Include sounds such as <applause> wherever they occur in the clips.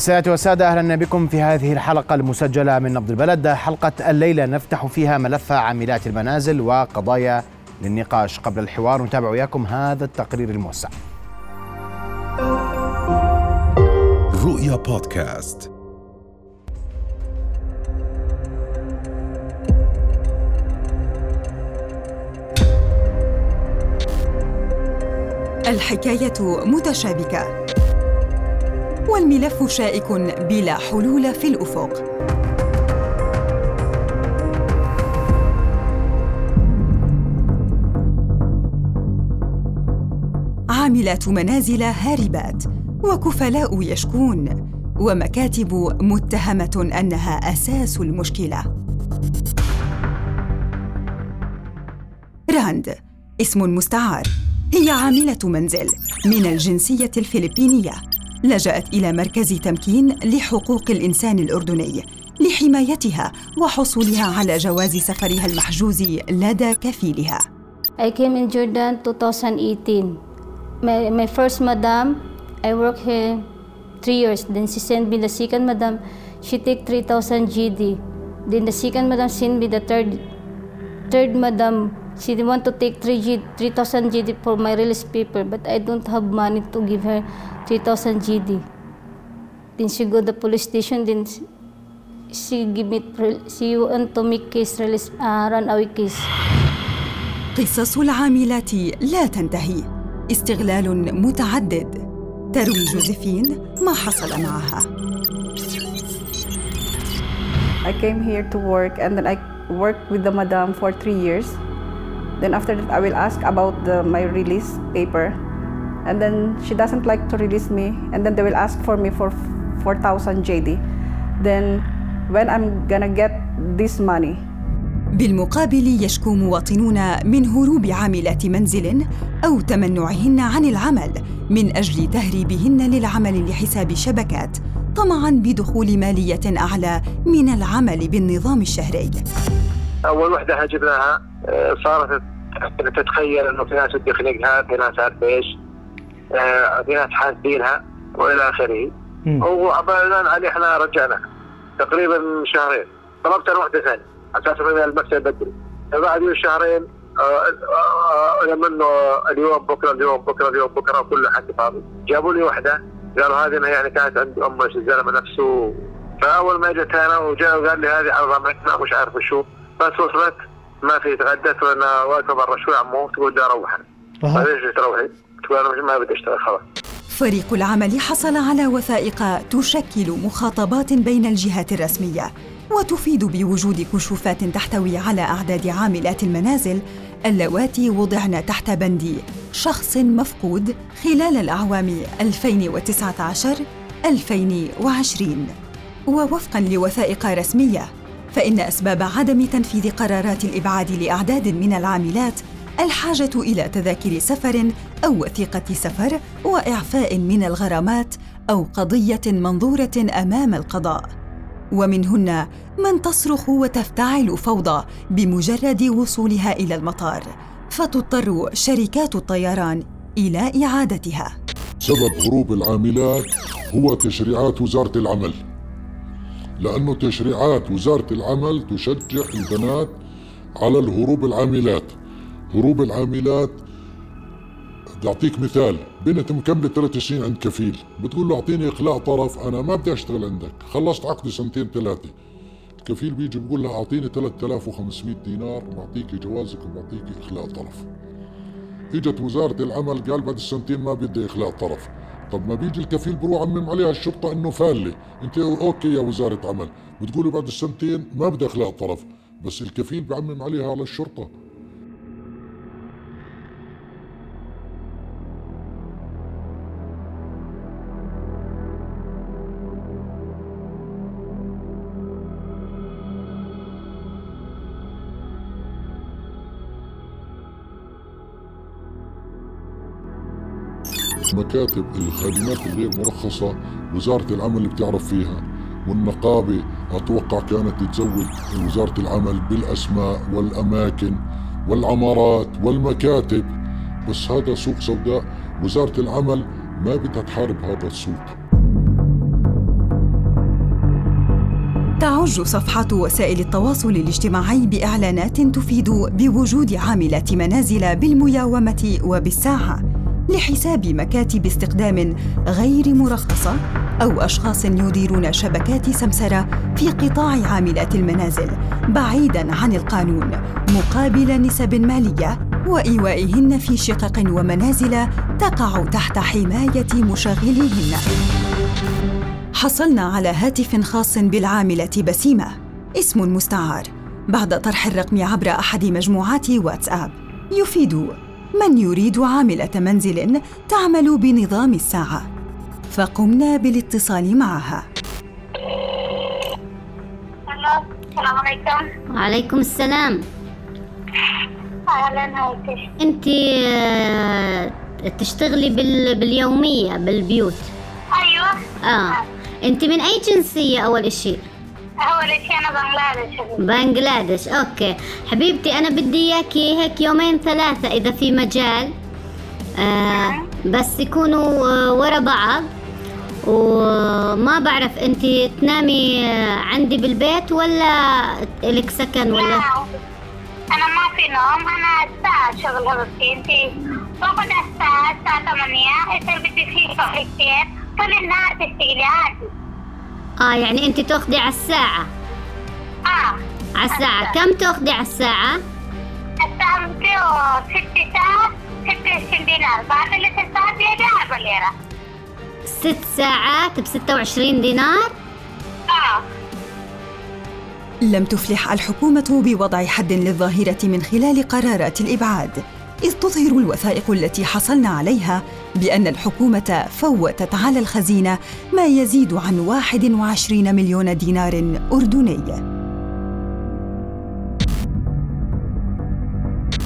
سيادة والسادة أهلا بكم في هذه الحلقة المسجلة من نبض البلد. حلقة الليلة نفتح فيها ملف عاملات المنازل وقضايا للنقاش قبل الحوار. نتابع وياكم هذا التقرير الموسع. رؤيا بودكاست. الحكاية متشابكة. والملف شائك بلا حلول في الأفق. عاملات منازل هاربات وكفلاء يشكون ومكاتب متهمة أنها أساس المشكلة. راند اسم مستعار هي عاملة منزل من الجنسية الفلبينية. لجأت إلى مركز تمكين لحقوق الإنسان الأردني لحمايتها وحصولها على جواز سفرها المحجوز لدى كفيلها. I came in Jordan 2018. My, my first madam, I worked here three years. Then she sent me the second madam. She take 3,000 GD. Then the second madam sent me the third third madam. She want to take 3 G, 3,000 GD for my release paper, but I don't have money to give her 3,000 GD. Then she go to the police station, then she give me, she want to make case release, uh, run away case. قصص العاملات لا تنتهي استغلال متعدد تروي جوزيفين ما حصل معها I came here to work and then I worked with the madam for three years. Then after that, I will ask about the, my release paper. And then she doesn't like to release me. And then they will ask for me for 4000 JD then when I'm gonna get this money. بالمقابل يشكو مواطنون من هروب عاملات منزل أو تمنعهن عن العمل من أجل تهريبهن للعمل لحساب شبكات طمعا بدخول مالية أعلى من العمل بالنظام الشهري. أول وحدة جبناها آه، صارت تتخيل إنه في ناس تدي خلقها في ناس عارف إيش في ناس حاسبينها وإلى آخره. وعبالنا عليه إحنا رجعنا تقريبا شهرين. طلبت أنا واحدة ثانية أساس من المكتب بدري. بعد شهرين آه، آه، لما انه اليوم بكرة اليوم بكرة اليوم بكرة كل حد فاضي. جابوا لي واحدة قالوا هذه يعني كانت عند أم الزلمة نفسه. فأول ما جت أنا وجاء وقال لي هذه على ضمانتنا مش عارف شو. بس وصلت ما في تغدت وأنا واقفه برا شوي عمو تقول بدي أروح أنا ليش تروحي؟ ما بدي اشتغل خلاص. فريق العمل حصل على وثائق تشكل مخاطبات بين الجهات الرسمية وتفيد بوجود كشوفات تحتوي على أعداد عاملات المنازل اللواتي وضعن تحت بند شخص مفقود خلال الأعوام 2019 2020 ووفقا لوثائق رسمية فإن أسباب عدم تنفيذ قرارات الإبعاد لأعداد من العاملات الحاجة إلى تذاكر سفر أو وثيقة سفر وإعفاء من الغرامات أو قضية منظورة أمام القضاء. ومنهن من تصرخ وتفتعل فوضى بمجرد وصولها إلى المطار، فتضطر شركات الطيران إلى إعادتها. سبب هروب العاملات هو تشريعات وزارة العمل. لأنه تشريعات وزارة العمل تشجع البنات على الهروب العاملات هروب العاملات. بدي اعطيك مثال. بنت مكملة ثلاث سنين عند كفيل. بتقول له أعطيني اخلاء طرف أنا ما بدي أشتغل عندك. خلصت عقدي سنتين ثلاثة الكفيل بيجي بقول لها أعطيني 3500 دينار بعطيكي جوازك وبعطيكي اخلاء طرف. إجت وزارة العمل قال بعد السنتين ما بدي اخلاء طرف. طب ما بيجي الكفيل بروح عمم عليها الشرطة إنه فالي أنت أوكي يا وزارة عمل. بتقولي بعد السنتين ما بدي اخلاء طرف. بس الكفيل بعمم عليها على الشرطة. مكاتب الخادمات الغير مرخصة وزارة العمل اللي بتعرف فيها. والنقابة أتوقع كانت تزود وزارة العمل بالأسماء والأماكن والعمارات والمكاتب. بس هذا سوق سوداء وزارة العمل ما بدها تحارب هذا السوق. تعج صفحات وسائل التواصل الاجتماعي بإعلانات تفيد بوجود عاملات منازل بالمياومة وبالساعه لحساب مكاتب استقدام غير مرخصة أو أشخاص يديرون شبكات سمسرة في قطاع عاملات المنازل بعيدا عن القانون مقابل نسب مالية وإيوائهن في شقق ومنازل تقع تحت حماية مشغليهن. حصلنا على هاتف خاص بالعاملة بسيمة. اسم مستعار. بعد طرح الرقم عبر أحد مجموعات واتساب. يفيد. من يريد عاملة منزل تعمل بنظام الساعة. فقمنا بالاتصال معها. السلام. عليكم. وعليكم السلام. أهلا هايتي أنت آه، تشتغلي بال... باليومية بالبيوت. أيوه. آه. أنت من أي جنسية أول إشي؟ اول شيء أنا بنغلاديش. بنغلاديش أوكي. حبيبتي أنا بدي إياكي هيك يومين ثلاثة إذا في مجال. آه بس يكونوا آه، ورا بعض. وما بعرف انت تنامي آه، عندي بالبيت ولا لك سكن ولا؟ لا أنا ما في نوم أنا الساعة شغل حبيبتي انت باخذ الساعة الساعة 8 إذا بدي في شغل كثير فمنها تشتغلي عادي آه يعني أنت تأخذي على الساعة. آه. على الساعة. كم تأخذي على الساعة؟ بدي ست ساعات 26 دينار. بعد الست ساعات بيجي 4 ليرة ست ساعات ب 26 دينار؟ آه. لم تفلح الحكومة بوضع حد للظاهرة من خلال قرارات الإبعاد، إذ تظهر الوثائق التي حصلنا عليها بأن الحكومة فوتت على الخزينة ما يزيد عن 21 مليون دينار أردني.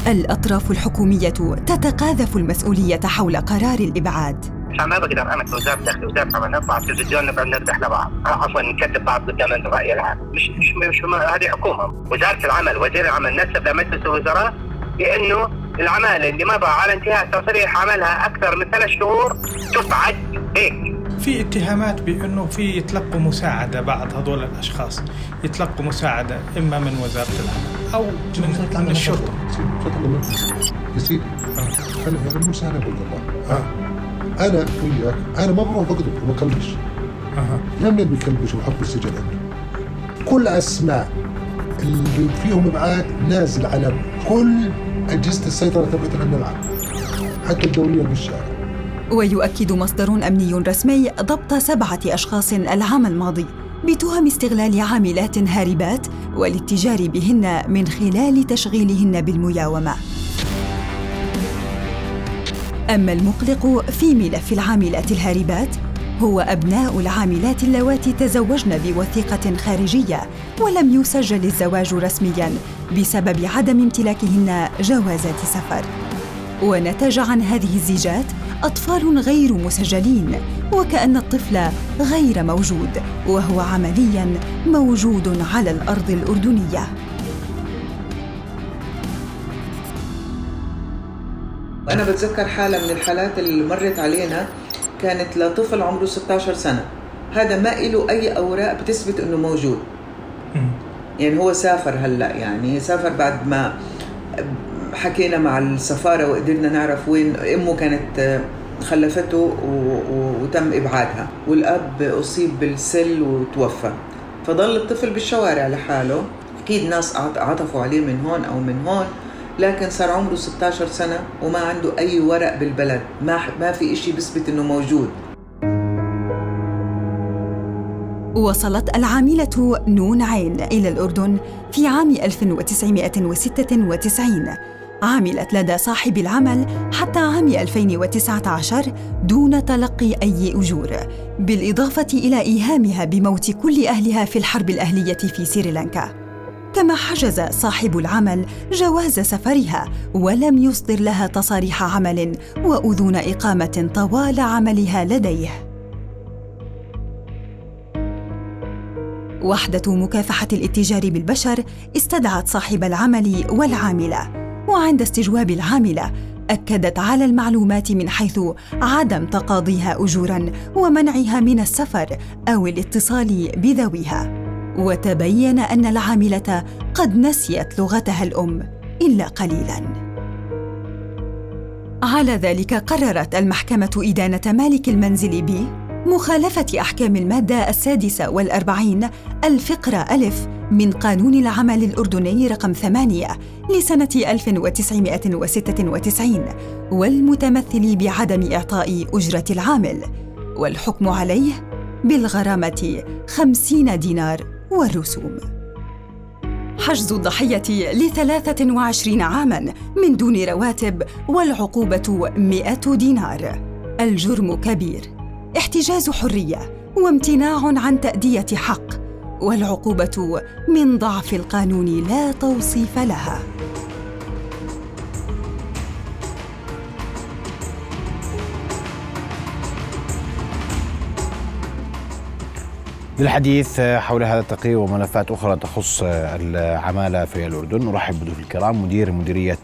الأطراف الحكومية تتقاذف المسؤولية حول قرار الإبعاد. ما بقدر أنا كوزاره داخل وزارة العمل نطلع على التلفزيون نقعد نردح لبعض عفوا نكذب بعض قدام الرأي العام مش مش مش هذه حكومة وزارة العمل وزير العمل نسب لمجلس الوزراء بأنه العمالة اللي ما بقى على انتهاء تصريح عملها أكثر من ثلاث شهور تبعد هيك. في اتهامات بأنه في يتلقوا مساعدة بعض هذول الأشخاص. يتلقوا مساعدة إما من وزارة العمل أو من, من الشرطة. يا سيدي. أنا هذا مو سهل أقول آه. أنا وياك أنا ما بروح بقدر وما بكلمش أها. لمن بيكلمش وحط السجن عنده كل أسماء. اللي فيهم ابعاد نازل على كل أجهزة السيطرة تبعتنا نلعب حتى الدولية بالشارع ويؤكد مصدر أمني رسمي ضبط سبعة أشخاص العام الماضي بتهم استغلال عاملات هاربات والاتجار بهن من خلال تشغيلهن بالمياومة. أما المقلق في ملف العاملات الهاربات هو أبناء العاملات اللواتي تزوجن بوثيقة خارجية ولم يسجل الزواج رسميا بسبب عدم امتلاكهن جوازات سفر. ونتج عن هذه الزيجات أطفال غير مسجلين وكأن الطفل غير موجود وهو عمليا موجود على الأرض الأردنية. أنا بتذكر حالة من الحالات اللي مرت علينا. كانت لطفل عمره 16 سنة. هذا ما له أي أوراق بتثبت إنه موجود. يعني هو سافر هلأ يعني سافر بعد ما حكينا مع السفارة وقدرنا نعرف وين أمه كانت خلفته وتم إبعادها. والأب أصيب بالسل وتوفى. فضل الطفل بالشوارع لحاله. أكيد ناس عط- عطفوا عليه من هون أو من هون. لكن صار عمره 16 سنة وما عنده أي ورق بالبلد. ما ما في إشي بيثبت إنه موجود. وصلت العاملة نون عين إلى الأردن في عام 1996 عملت لدى صاحب العمل حتى عام 2019 دون تلقي أي أجور بالإضافة إلى إيهامها بموت كل أهلها في الحرب الأهلية في سريلانكا. كما حجز صاحب العمل جواز سفرها ولم يصدر لها تصاريح عمل وأذون إقامة طوال عملها لديه وحدة مكافحة الاتجار بالبشر استدعت صاحب العمل والعاملة، وعند استجواب العاملة أكدت على المعلومات من حيث عدم تقاضيها أجوراً ومنعها من السفر أو الاتصال بذويها. وتبين أن العاملة قد نسيت لغتها الأم إلا قليلا. على ذلك قررت المحكمة إدانة مالك المنزل ب مخالفة أحكام المادة السادسة والأربعين الفقرة ألف من قانون العمل الأردني رقم ثمانية لسنة 1996 والمتمثل بعدم إعطاء أجرة العامل والحكم عليه بالغرامة خمسين دينار والرسوم. حجز الضحية لثلاثة وعشرين عاماً من دون رواتب والعقوبة مئة دينار. الجرم كبير. احتجاز حرية وامتناع عن تأدية حق. والعقوبة من ضعف القانون لا توصيف لها. للحديث حول هذا التقرير وملفات أخرى تخص العمالة في الأردن. نرحب بضيوف الكرام مدير مديرية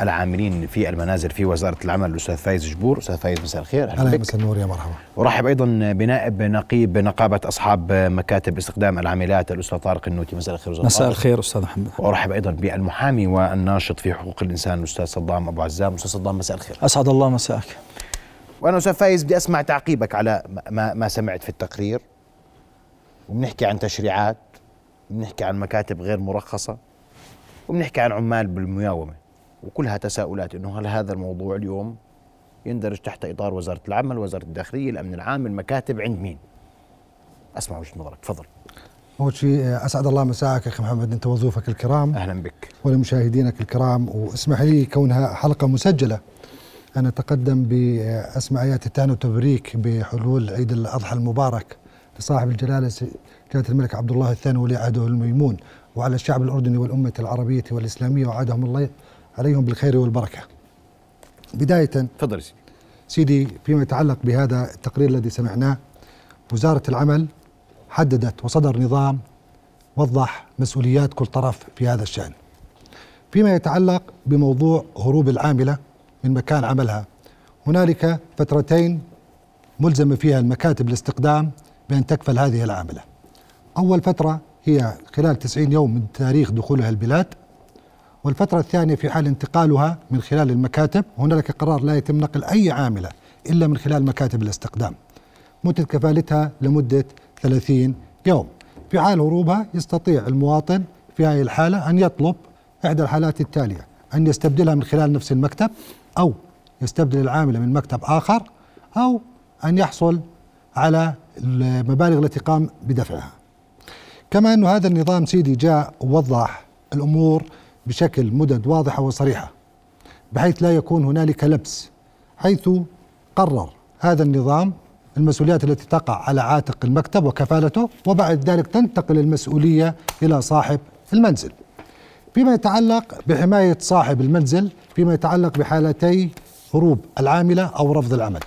العاملين في المنازل في وزارة العمل الأستاذ فايز جبور. أستاذ فايز مساء الخير. أهلا مساء النور يا مرحبا. ورحب أيضا بنائب نقيب نقابة أصحاب مكاتب استخدام العاملات الأستاذ طارق النوتي. مساء الخير مساء الخير أستاذ محمد. وأرحب أيضا بالمحامي والناشط في حقوق الإنسان الأستاذ صدام أبو عزام. أستاذ صدام مساء الخير. أسعد الله مساءك. وأنا أستاذ فايز بدي أسمع تعقيبك على ما, ما سمعت في التقرير. وبنحكي عن تشريعات بنحكي عن مكاتب غير مرخصة وبنحكي عن عمال بالمياومة. وكلها تساؤلات إنه هل هذا الموضوع اليوم يندرج تحت إطار وزارة العمل، وزارة الداخلية، الأمن العام، المكاتب عند مين؟ أسمع وجهة نظرك، تفضل. أول شيء أسعد الله مساءك أخي محمد أنت وظيفك الكرام. أهلا بك. ولمشاهدينك الكرام واسمح لي كونها حلقة مسجلة. أنا أتقدم باسمع آيات التهاني والتبريك بحلول عيد الأضحى المبارك. لصاحب الجلالة جلالة الملك عبد الله الثاني ولي عهده الميمون وعلى الشعب الأردني والأمة العربية والإسلامية وعادهم الله عليهم بالخير والبركة. بداية تفضل سيدي. سيدي فيما يتعلق بهذا التقرير الذي سمعناه وزارة العمل حددت وصدر نظام وضح مسؤوليات كل طرف في هذا الشأن. فيما يتعلق بموضوع هروب العاملة من مكان عملها هنالك فترتين ملزمة فيها المكاتب الاستقدام بأن تكفل هذه العاملة. أول فترة هي خلال 90 يوم من تاريخ دخولها البلاد والفترة الثانية في حال انتقالها من خلال المكاتب هنالك قرار لا يتم نقل أي عاملة إلا من خلال مكاتب الاستقدام. مدة كفالتها لمدة 30 يوم. في حال هروبها يستطيع المواطن في هذه الحالة أن يطلب إحدى الحالات التالية أن يستبدلها من خلال نفس المكتب أو يستبدل العاملة من مكتب آخر أو أن يحصل على المبالغ التي قام بدفعها كما أن هذا النظام سيدي جاء ووضح الأمور بشكل مدد واضحه وصريحة بحيث لا يكون هنالك لبس حيث قرر هذا النظام المسؤوليات التي تقع على عاتق المكتب وكفالته وبعد ذلك تنتقل المسؤولية إلى صاحب المنزل. فيما يتعلق بحماية صاحب المنزل فيما يتعلق بحالتي هروب العاملة أو رفض العمل.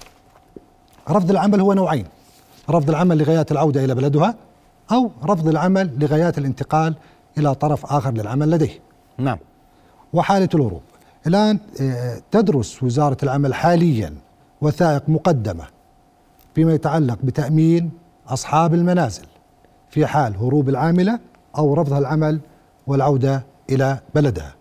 رفض العمل هو نوعين. رفض العمل لغايات العودة إلى بلدها أو رفض العمل لغايات الانتقال إلى طرف آخر للعمل لديه. نعم. وحالة الهروب. الآن آه، تدرس وزارة العمل حاليا وثائق مقدمة فيما يتعلق بتأمين أصحاب المنازل في حال هروب العاملة أو رفضها العمل والعودة إلى بلدها.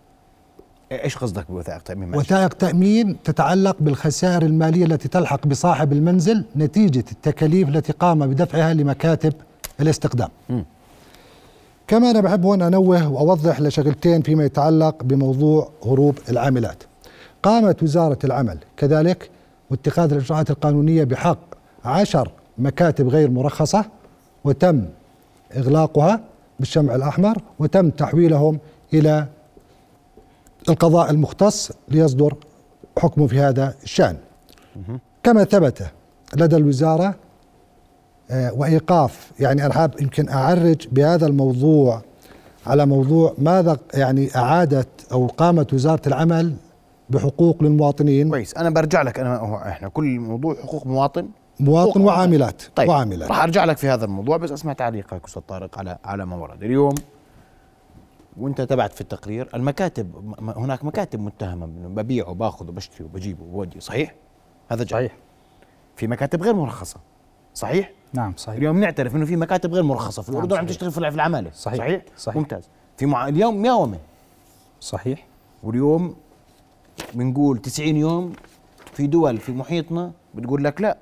إيش قصدك بوثائق تأمين؟ وثائق تأمين تتعلق بالخسائر المالية التي تلحق بصاحب المنزل نتيجة التكاليف التي قام بدفعها لمكاتب الاستقدام. م. كما أنا بحب هون أنوه وأوضح لشغلتين فيما يتعلق بموضوع هروب العاملات قامت وزارة العمل كذلك واتخاذ الإجراءات القانونية بحق عشر مكاتب غير مرخصة وتم إغلاقها بالشمع الأحمر وتم تحويلهم إلى القضاء المختص ليصدر حكم في هذا الشأن. كما ثبت لدى الوزارة آه، وإيقاف يعني حاب يمكن أعرج بهذا الموضوع على موضوع ماذا يعني أعادت أو قامت وزارة العمل بحقوق للمواطنين. كويس. أنا برجع لك أنا إحنا كل موضوع حقوق مواطن. مواطن وعاملات. طيب وعاملات. راح أرجع لك في هذا الموضوع بس أسمع تعليقك أستاذ طارق على على ما ورد. اليوم وانت تبعت في التقرير المكاتب هناك مكاتب متهمة ببيع وباخذ وبشتري وبجيب وبودي صحيح؟ هذا جاي. صحيح في مكاتب غير مرخصة صحيح؟ نعم صحيح اليوم نعترف إنه في مكاتب غير مرخصة في نعم، الأردن عم صحيح. تشتغل في العمالة صحيح. صحيح صحيح. ممتاز في مع... اليوم مياومه صحيح واليوم بنقول 90 يوم في دول في محيطنا بتقول لك لا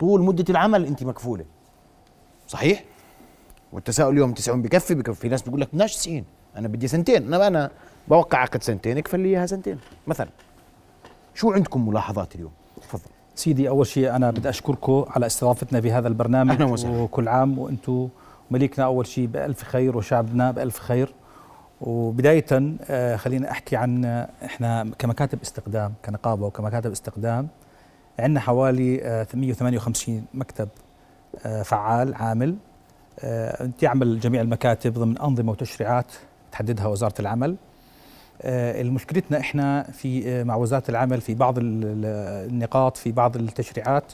طول مدة العمل أنت مكفولة صحيح والتساؤل اليوم 90 بكفي بكفي. في ناس بتقول لك بدناش 90 أنا بدي سنتين. أنا أنا بوقع عقد سنتين اكفل لي إياها سنتين. مثلا شو عندكم ملاحظات اليوم؟ تفضل. سيدي أول شيء أنا بدي أشكركم على استضافتنا بهذا البرنامج. أهلا وسهلا. وكل عام وأنتم مليكنا أول شيء بألف خير وشعبنا بألف خير. وبداية آه، خلينا أحكي عن آه، إحنا كمكاتب استقدام كنقابة وكمكاتب استقدام عندنا حوالي آه، 158 مكتب آه، فعال عامل. آه، يعمل جميع المكاتب ضمن أنظمة وتشريعات تحددها وزارة العمل. آه، المشكلتنا إحنا في آه، مع وزارة العمل في بعض ال- ال- النقاط في بعض التشريعات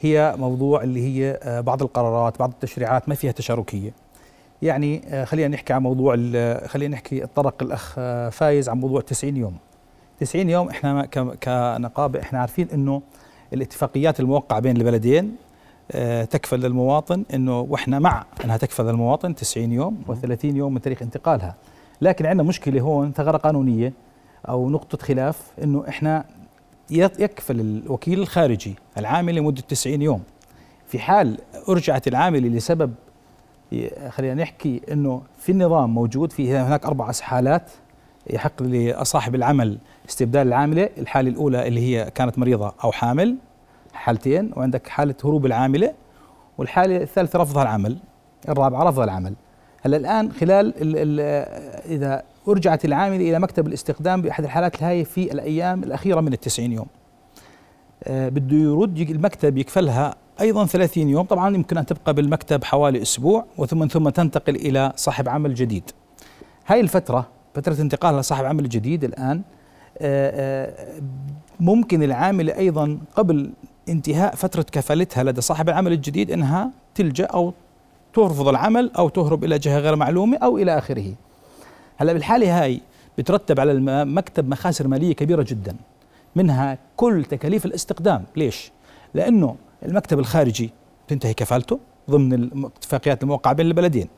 هي موضوع اللي هي آه، بعض القرارات بعض التشريعات ما فيها تشاركية. يعني آه، خلينا نحكي عن موضوع خلينا نحكي اتطرق الأخ آه، فايز عن موضوع 90 يوم. 90 يوم إحنا كنقابة إحنا عارفين إنه الاتفاقيات الموقعة بين البلدين آه، تكفل للمواطن إنه وإحنا مع أنها تكفل للمواطن 90 يوم و30 يوم من تاريخ انتقالها. لكن عندنا مشكلة هون ثغرة قانونية أو نقطة خلاف إنه إحنا يكفل الوكيل الخارجي العامل لمدة 90 يوم. في حال أرجعت العاملة لسبب خلينا نحكي إنه في النظام موجود في هناك أربع حالات يحق لصاحب العمل استبدال العاملة، الحالة الأولى اللي هي كانت مريضة أو حامل حالتين وعندك حالة هروب العاملة والحالة الثالثة رفضها العمل الرابعة رفض العمل. هلا الآن خلال ال ال إذا أرجعت العاملة إلى مكتب الاستخدام بأحد الحالات هاي في الأيام الأخيرة من التسعين يوم. آه، بده يرد المكتب يكفلها أيضا 30 يوم طبعا يمكن أن تبقى بالمكتب حوالي أسبوع وثم ثم تنتقل إلى صاحب عمل جديد هاي الفترة فترة انتقالها لصاحب عمل جديد الآن آه، آه، ممكن العاملة أيضا قبل انتهاء فترة كفالتها لدى صاحب العمل الجديد إنها تلجأ أو ترفض العمل أو تهرب إلى جهة غير معلومة أو إلى آخره. هلا بالحالة هاي بترتب على المكتب مخاسر مالية كبيرة جدا منها كل تكاليف الاستقدام. ليش؟ لأنه المكتب الخارجي تنتهي كفالته ضمن الاتفاقيات الموقعة بين البلدين.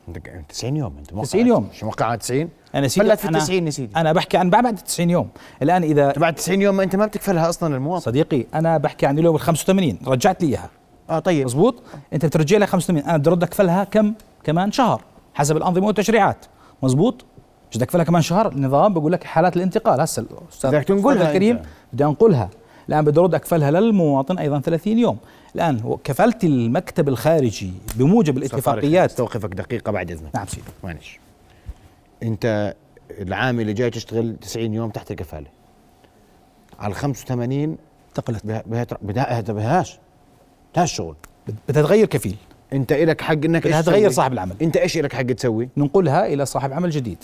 90 يوم انت موقع 90 يوم. مش موقع على 90 أنا سيدي فلت في أنا 90 يا سيدي. أنا بحكي عن بعد 90 يوم. الآن اذا بعد 90 يوم ما أنت ما بتكفلها أصلا للمواطن صديقي أنا بحكي عن اليوم ال 85 رجعت لي إياها. آه طيب. مزبوط أنت بترجع لها 85 أنا بدي أرد اكفلها كم؟ كمان شهر. حسب الأنظمة والتشريعات. مزبوط مش بدي اكفلها كمان شهر. النظام بقول لك حالات الانتقال. هسه الأستاذ بدك تنقلها الكريم. بدي أنقلها. الآن بدي أرد اكفلها للمواطن أيضا 30 يوم. الآن كفلت المكتب الخارجي بموجب الاتفاقيات. استوقفك دقيقة بعد إذنك. نعم سيدي. معلش. أنت العامل اللي جاي تشتغل 90 يوم تحت الكفالة. على ال 85 انتقلت بها بهاش. بهاش شغل. بدها تغير كفيل. أنت إلك حق إنك بدها تغير؟ صاحب العمل. أنت إيش إلك حق تسوي؟ ننقلها إلى صاحب عمل جديد.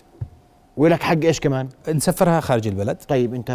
ولك حق إيش كمان؟ نسفرها خارج البلد. طيب انت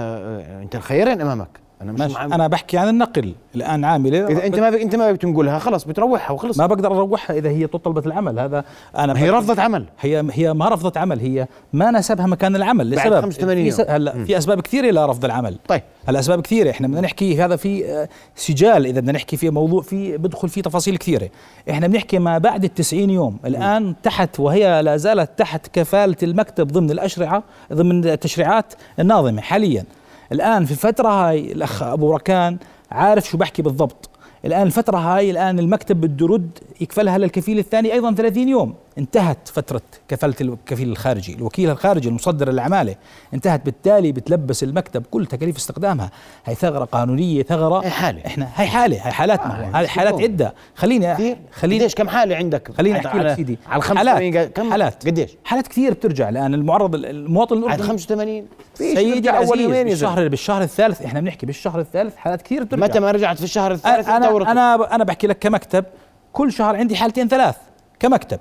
أنت الخيارين أمامك. أنا مش ماشي. مع أنا بحكي عن النقل. الآن عاملة إذا أنت ما بك أنت ما بتنقلها خلص بتروحها وخلص. ما بقدر أروحها إذا هي طلبت العمل. هذا أنا هي رفضت عمل. هي هي ما رفضت عمل. هي ما نسبها مكان العمل. بعد لسبب. 85 في س- يوم. هلا في أسباب كثيرة لرفض العمل. طيب. هلا اسباب كثيرة. إحنا بدنا نحكي هذا في آه، سجال إذا بدنا نحكي في موضوع في بدخل فيه تفاصيل كثيرة. إحنا بنحكي ما بعد التسعين يوم. الآن تحت وهي لا زالت تحت كفالة المكتب ضمن الأشرعة ضمن التشريعات الناظمة حاليا. الآن في الفترة هاي الأخ أبو ركان عارف شو بحكي بالضبط. الآن الفترة هاي الآن المكتب بده يرد يكفلها للكفيل الثاني أيضا 30 يوم. انتهت فترة كفاله الكفيل الخارجي. الوكيل الخارجي المصدر للعمالة انتهت بالتالي بتلبس المكتب كل تكاليف استخدامها. هي ثغرة قانونية ثغرة هي حالة. إحنا هي حالة هي حالاتنا. آه، هاي حالات. عدة. خليني خليني قديش؟ كم حالة عندك؟ خليني أحكي لك سيدي. على ال 85 حالات كم؟ حالات. قديش؟ حالات كثير بترجع الآن. المعرض المواطن على الاردني 85 في سيدي اول يومين. بالشهر بالشهر الثالث. إحنا بنحكي بالشهر الثالث حالات كثير بترجع. متى ما رجعت في الشهر الثالث. أنا أنا أنا بحكي لك كمكتب. كل شهر عندي حالتين ثلاث. كمكتب.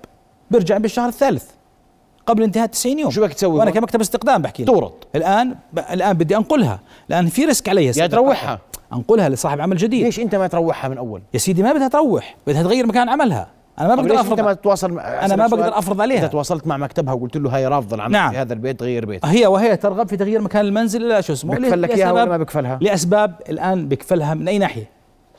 برجع بالشهر الثالث قبل انتهاء 90 يوم. شو بدك تسوي وأنا؟ كمكتب استقدام بحكي لك. تورط. الآن ب... الآن بدي أنقلها. الآن في risk علي يا تروحها. أنقلها لصاحب عمل جديد. ليش أنت ما تروحها من أول؟ يا سيدي ما بدها تروح. بدها تغير مكان عملها. أنا ما بقدر ليش أنت ما افرض تتواصل مع أنا ما بقدر سؤال. أفرض عليها. إذا تواصلت مع مكتبها وقلت له هاي رافضة العمل نعم. في هذا البيت غير بيت. هي وهي ترغب في تغيير مكان المنزل لا شو اسمه. بكفل لك إياها ولا ما بكفلها؟ لأسباب الآن بكفلها من أي ناحية؟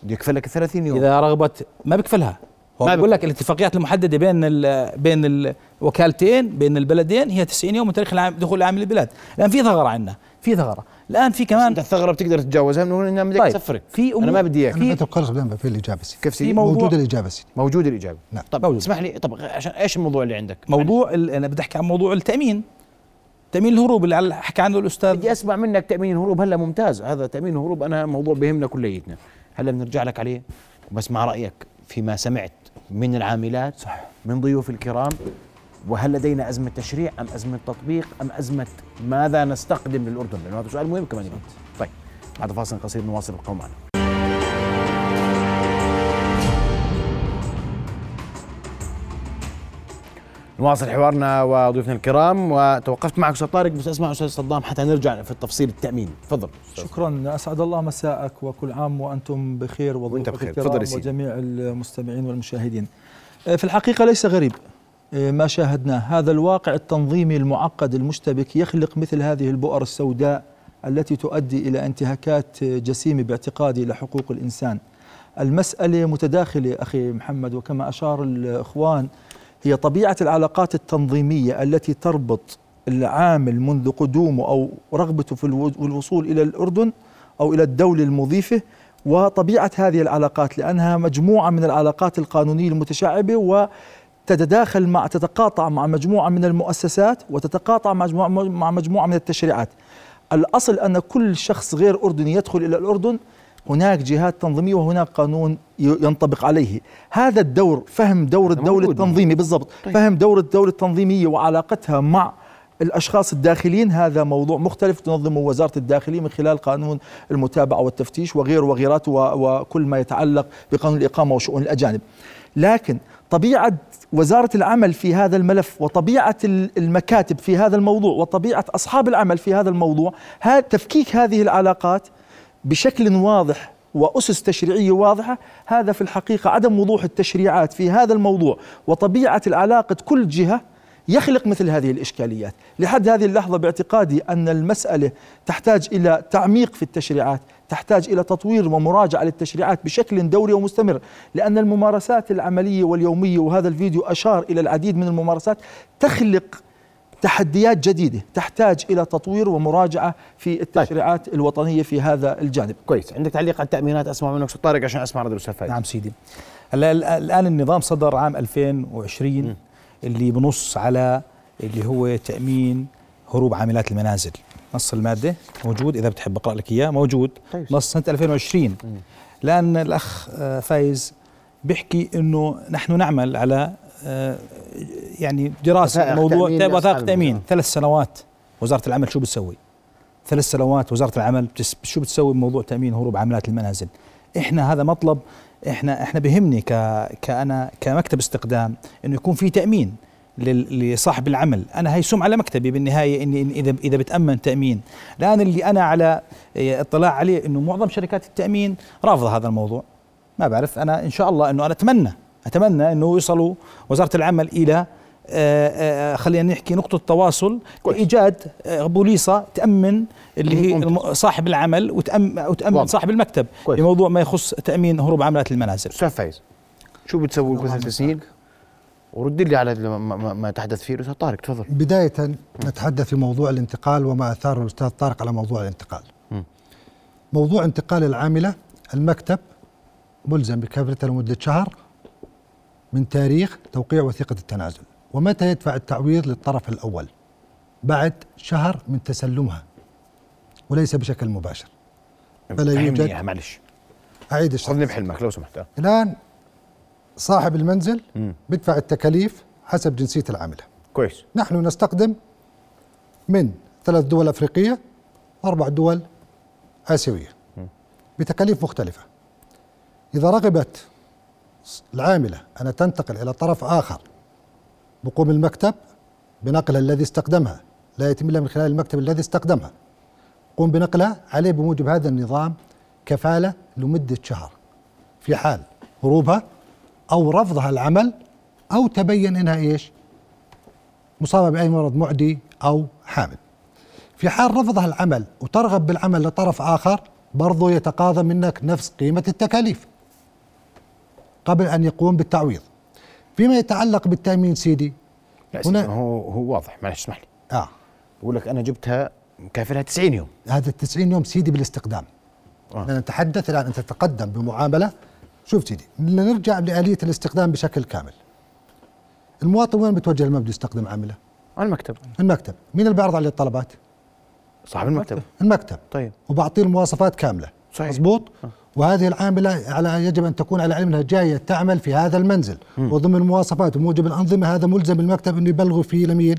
بده يكفل لك 30 يوم. إذا رغبت ما بكفلها ما بقول لك الاتفاقيات المحددة بين ال بين الوكالتين بين البلدين هي 90 يوم من تاريخ العام دخول العامل البلاد الآن في ثغرة عندنا في ثغرة. الآن في كمان انت الثغرة بتقدر تتجاوزها من هنا بدك طيب. تسفرك في أنا ما بدي إياك. أنا بدي أقول لك في الإجابة سيدي كيف سيدي الإجابة سيدي موجود الإجابة. نعم. طب موجود. اسمح لي طب عشان إيش الموضوع اللي عندك؟ موضوع ال- أنا بدي أحكي عن موضوع التأمين. تأمين الهروب اللي على- حكى عنه الاستاذ بدي أسمع منك تأمين الهروب هلا ممتاز. هذا تأمين الهروب أنا موضوع بهمنا كليتنا. هلا بنرجع لك عليه وبسمع رأيك فيما سمعت. من العاملات صح. من ضيوف الكرام وهل لدينا أزمة تشريع أم أزمة تطبيق أم أزمة ماذا نستقدم للأردن؟ لأنه هذا سؤال مهم كمان. طيب بعد فاصل قصير نواصل القوم معنا. نواصل حوارنا وضيوفنا الكرام وتوقفت معك أستاذ طارق بس أسمع أستاذ صدام حتى نرجع في التفصيل التأمين. تفضل. شكرا. أسعد الله مساءك وكل عام وأنتم بخير وضيوفك بخير. الكرام. وجميع المستمعين والمشاهدين. آه، في الحقيقة ليس غريب آه، ما شاهدناه. هذا الواقع التنظيمي المعقد المشتبك يخلق مثل هذه البؤر السوداء التي تؤدي إلى انتهاكات جسيمة باعتقادي لحقوق الإنسان. المسألة متداخلة أخي محمد وكما أشار الإخوان هي طبيعة العلاقات التنظيمية التي تربط العامل منذ قدومه أو رغبته في الو- الوصول إلى الأردن أو إلى الدولة المضيفة وطبيعة هذه العلاقات لأنها مجموعة من العلاقات القانونية المتشعبة وتتداخل مع تتقاطع مع مجموعة من المؤسسات وتتقاطع مع مجموعة من التشريعات. الأصل أن كل شخص غير أردني يدخل إلى الأردن هناك جهات تنظيمية وهناك قانون ينطبق عليه هذا الدور فهم دور الدولة. التنظيمي بالضبط طيب. فهم دور الدولة التنظيمية وعلاقتها مع الأشخاص الداخلين هذا موضوع مختلف تنظمه وزارة الداخلية من خلال قانون المتابعة والتفتيش وغيره وغيرات و- وكل ما يتعلق بقانون الإقامة وشؤون الأجانب. لكن طبيعة وزارة العمل في هذا الملف وطبيعة ال- المكاتب في هذا الموضوع وطبيعة أصحاب العمل في هذا الموضوع تفكيك هذه العلاقات بشكل واضح وأسس تشريعية واضحة هذا في الحقيقة عدم وضوح التشريعات في هذا الموضوع. وطبيعة العلاقة كل جهة يخلق مثل هذه الإشكاليات، لحد هذه اللحظة باعتقادي أن المسألة تحتاج إلى تعميق في التشريعات، تحتاج إلى تطوير ومراجعة للتشريعات بشكل دوري ومستمر، لأن الممارسات العملية واليومية وهذا الفيديو أشار إلى العديد من الممارسات تخلق تحديات جديدة تحتاج إلى تطوير ومراجعة في التشريعات الوطنية في هذا الجانب. كويس. عندك تعليق على التأمينات؟ أسمع منك أستاذ طارق عشان أسمع رد الاستاذ فايز. نعم سيدي. هلا ال- الآن النظام صدر عام 2020 اللي بنص على اللي هو تأمين هروب عاملات المنازل. نص المادة موجود إذا بتحب أقرأ لك إياه موجود. طيب. نص سنة 2020 لأن الأخ آه، فايز بيحكي إنه نحن نعمل على يعني دراسة موضوع وثائق تأمين. ثلاث سنوات وزارة العمل شو بتسوي؟ ثلاث سنوات وزارة العمل شو بتسوي بموضوع تأمين هروب عاملات المنازل؟ إحنا هذا مطلب إحنا إحنا بهمني ك كأنا كمكتب استقدام إنه يكون في تأمين لصاحب العمل أنا هي سمعة لمكتبي بالنهاية إني إذا إذا بتأمن تأمين الآن اللي أنا على آه، اطلاع عليه إنه معظم شركات التأمين رافضة هذا الموضوع ما بعرف أنا إن شاء الله إنه أنا أتمنى أتمنى أنه يوصلوا وزارة العمل إلى آه، آه، خلينا نحكي نقطة تواصل وإيجاد آه، بوليصة تأمن اللي هي صاحب العمل وتأمن, وتأمن واضح. صاحب المكتب كويس. لموضوع ما يخص تأمين هروب عاملات المنازل. أستاذ فايز شو بتسوي كل ثلاث سنين ورد لي على ما, ما, ما تحدث فيه الأستاذ طارق تفضل. بداية نتحدث في موضوع الانتقال وما أثاره الأستاذ طارق على موضوع الانتقال. مم. موضوع انتقال العاملة المكتب ملزم بكافلتها لمدة شهر من تاريخ توقيع وثيقة التنازل ومتى يدفع التعويض للطرف الأول؟ بعد شهر من تسلمها وليس بشكل مباشر. فلا يوجد معلش. أعيد الشرح. خذني بحلمك لو سمحت. آه. الآن صاحب المنزل مم. بيدفع التكاليف حسب جنسية العاملة. كويس. نحن نستقدم من ثلاث دول أفريقية أربع دول آسيوية. بتكاليف مختلفة. إذا رغبت العاملة. أن تنتقل إلى طرف آخر. بقوم المكتب بنقلها الذي استخدمها. لا يتم إلا من خلال المكتب الذي استخدمها. قوم بنقلها عليه بموجب هذا النظام كفالة لمدة شهر. في حال هروبها أو رفضها العمل أو تبين إنها إيش؟ مصابة بأي مرض معدي أو حامل. في حال رفضها العمل وترغب بالعمل لطرف آخر برضو يتقاضى منك نفس قيمة التكاليف. قبل أن يقوم بالتعويض. فيما يتعلق بالتأمين سيدي لا هنا هو هو واضح معلش اسمح لي. آه. بقول لك أنا جبتها كافلها 90 يوم. هذا ال 90 يوم سيدي بالاستقدام. آه. نتحدث الآن أنت تتقدم بمعاملة. شوف سيدي نرجع لآلية الاستخدام بشكل كامل. المواطن وين بتوجه لما بده يستخدم عاملة؟ المكتب. المكتب. مين اللي بيعرض عليه الطلبات؟ صاحب المكتب. المكتب. طيب. وبعطيه المواصفات كاملة. صحيح. مضبوط آه. وهذه العامله على يجب أن تكون على علم أنها جاية تعمل في هذا المنزل. م. وضمن المواصفات وموجب الأنظمة هذا ملزم المكتب انه يبلغوا فيه لمين؟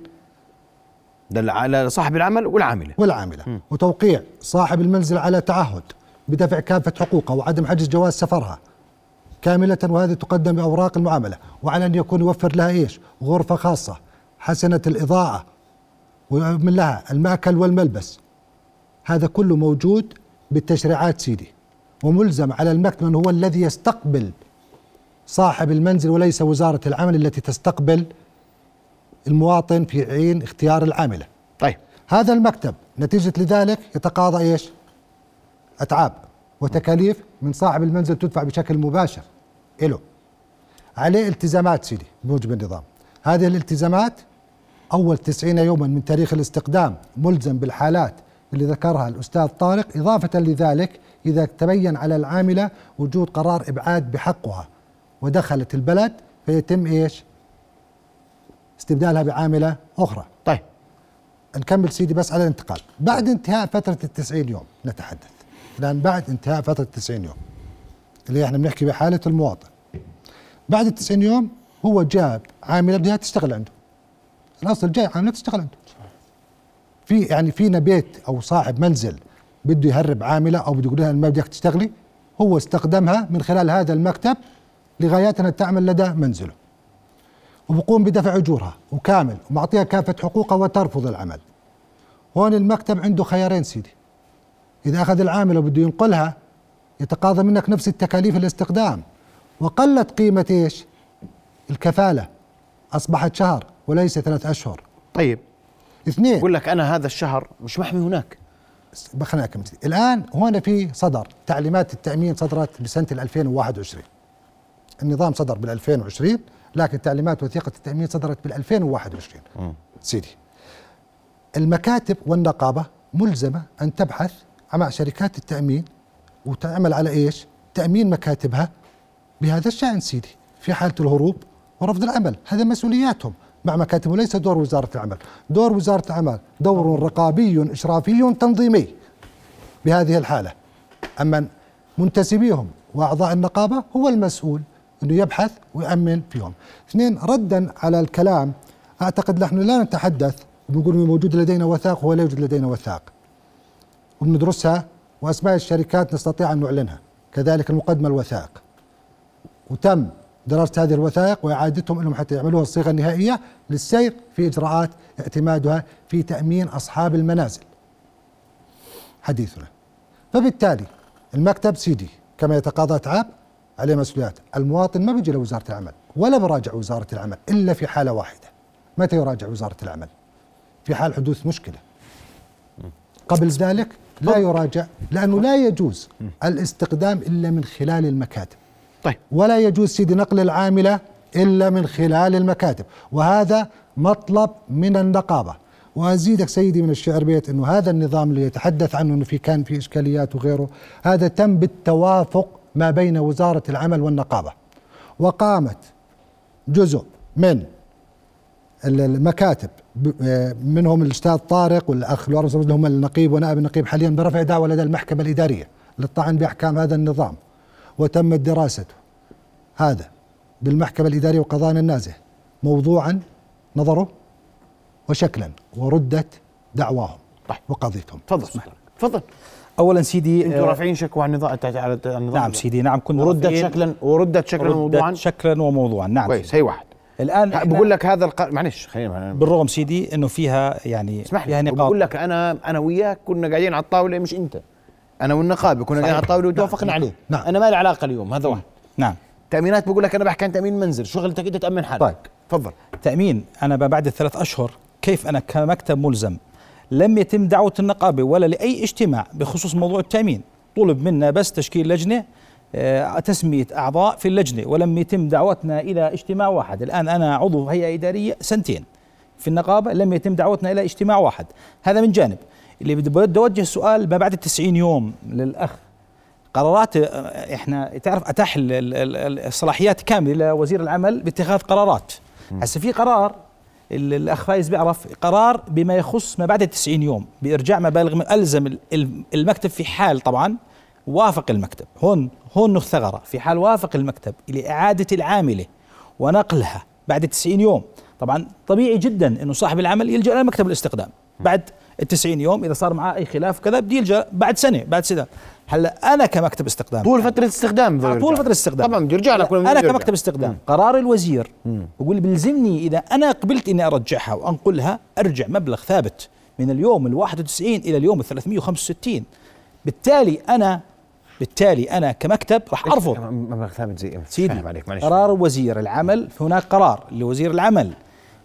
على صاحب العمل والعاملة. والعاملة. م. وتوقيع صاحب المنزل على تعهد بدفع كافة حقوقها وعدم حجز جواز سفرها كاملة وهذه تقدم بأوراق المعاملة. وعلى أن يكون يوفر لها إيش؟ غرفة خاصة حسنة الإضاءة ومن لها المأكل والملبس. هذا كله موجود بالتشريعات سيدي. وملزم على المكتب من هو الذي يستقبل صاحب المنزل وليس وزارة العمل التي تستقبل المواطن في عين اختيار العاملة. طيب. هذا المكتب نتيجة لذلك يتقاضى إيش؟ أتعاب وتكاليف من صاحب المنزل تدفع بشكل مباشر. له عليه التزامات سيدي بموجب النظام. هذه الالتزامات أول تسعين يوما من تاريخ الاستقدام ملزم بالحالات. اللي ذكرها الأستاذ طارق إضافة لذلك إذا تبين على العاملة وجود قرار إبعاد بحقها ودخلت البلد فيتم إيش؟ استبدالها بعاملة أخرى. طيب. نكمل سيدي بس على الانتقال. بعد انتهاء فترة التسعين يوم نتحدث. لأن بعد انتهاء فترة التسعين يوم اللي إحنا بنحكي بحالة المواطن. بعد التسعين يوم هو جاب عاملة بدها تشتغل عنده. الأصل جاي عاملة تشتغل عنده. في يعني فينا بيت أو صاحب منزل بده يهرب عاملة أو بده يقول لها ما بدك تشتغلي هو استخدمها من خلال هذا المكتب لغايات انها تعمل لدى منزله. وبقوم بدفع أجورها وكامل ومعطيها كافة حقوقها وترفض العمل. هون المكتب عنده خيارين سيدي. إذا أخذ العاملة وبده ينقلها يتقاضى منك نفس التكاليف الاستخدام. وقلت قيمة إيش؟ الكفالة. أصبحت شهر وليس ثلاث أشهر. طيب. اثنين. بقول لك أنا هذا الشهر مش محمي هناك. خليني اكمل الآن هون في صدر تعليمات التأمين صدرت بسنة 2021 النظام صدر بال 2020 لكن تعليمات وثيقة التأمين صدرت بال 2021 سيدي المكاتب والنقابة ملزمة أن تبحث مع شركات التأمين وتعمل على إيش؟ تأمين مكاتبها بهذا الشأن سيدي في حالة الهروب ورفض العمل. هذا مسؤولياتهم. مع مكاتب وليس دور وزارة العمل. دور وزارة العمل دور رقابي إشرافي تنظيمي بهذه الحالة. أما منتسبيهم وأعضاء النقابة هو المسؤول أنه يبحث ويأمن فيهم. اثنين ردا على الكلام. أعتقد نحن لا نتحدث بنقول موجود لدينا وثائق ولا يوجد لدينا وثائق وبندرسها وأسماء الشركات نستطيع أن نعلنها. كذلك المقدمة الوثائق وتم دراسة هذه الوثائق وإعادتهم لهم حتى يعملوها الصيغة النهائية للسير في إجراءات اعتمادها في تأمين أصحاب المنازل. حديثنا. فبالتالي المكتب سيدي كما يتقاضى أتعاب عليه مسؤوليات المواطن ما بيجي لوزارة العمل ولا براجع وزارة العمل إلا في حالة واحدة. متى يراجع وزارة العمل؟ في حال حدوث مشكلة. قبل ذلك لا يراجع لأنه لا يجوز الاستقدام إلا من خلال المكاتب. طيب. ولا يجوز سيدي نقل العاملة إلا من خلال المكاتب. وهذا مطلب من النقابة. وأزيدك سيدي من الشعر بيت أنه هذا النظام اللي يتحدث عنه أنه في كان في إشكاليات وغيره هذا تم بالتوافق ما بين وزارة العمل والنقابة. وقامت جزء من المكاتب منهم الأستاذ طارق والأخ لورنس هم النقيب ونائب النقيب حاليا برفع دعوة لدى المحكمة الإدارية للطعن بأحكام هذا النظام. وتمت دراسته. هذا بالمحكمة الإدارية وقضاء النازه موضوعا نظره وشكلا وردت دعواهم طيب. وقضيتهم. تفضل اسمح لك تفضل. اولا سيدي أنتم رافعين شكوى عن النظام على النظام نعم سيدي نعم كنا وردت شكلا وردت شكلا وموضوعا. شكلا وموضوعا. نعم كويس هي واحد الآن بقول لك هذا الق... معلش خلينا بالرغم سيدي إنه فيها يعني اسمح لي بقول لك أنا أنا وياك كنا قاعدين على الطاولة مش أنت. أنا والنقابه كنا قاعدين على الطاوله وتوافقنا نعم. عليه. نعم. أنا ما لي علاقة اليوم هذا واحد. نعم. تأمينات بقول لك أنا بحكي عن تأمين منزل. شغلتك أنت تأمن حالك؟ طيب تفضل. تأمين أنا بعد الثلاث أشهر كيف أنا كمكتب ملزم؟ لم يتم دعوة النقابة ولا لأي اجتماع بخصوص موضوع التأمين. طلب منا بس تشكيل لجنة آه، تسمية أعضاء في اللجنة ولم يتم دعوتنا إلى اجتماع واحد. الآن أنا عضو هيئة إدارية سنتين في النقابة لم يتم دعوتنا إلى اجتماع واحد. هذا من جانب. اللي بدي اوجه السؤال ما بعد التسعين يوم للأخ. قرارات إحنا تعرف أتاح الصلاحيات كاملة لوزير العمل باتخاذ قرارات. هسه في قرار الأخ فايز بيعرف قرار بما يخص ما بعد التسعين يوم بإرجاع مبالغ ألزم المكتب في حال طبعا وافق المكتب. هون هون ثغرة. في حال وافق المكتب لإعادة العاملة ونقلها بعد 90 يوم. طبعا طبيعي جدا إنه صاحب العمل يلجأ إلى مكتب الاستخدام بعد 90 يوم إذا صار معاه أي خلاف كذا بده يلجأ بعد سنة بعد سنة. هلأ أنا كمكتب استخدام طول فترة استخدام آه طول فترة استخدام. طبعا بده يرجع لك أنا كمكتب استخدام. مم. قرار الوزير. بقول بيلزمني إذا أنا قبلت إني أرجعها وأنقلها أرجع مبلغ ثابت من اليوم ال 91 إلى اليوم ال 365 بالتالي أنا بالتالي أنا كمكتب راح أرفض. مبلغ ثابت زي سيدي عليك قرار وزير العمل هناك قرار لوزير العمل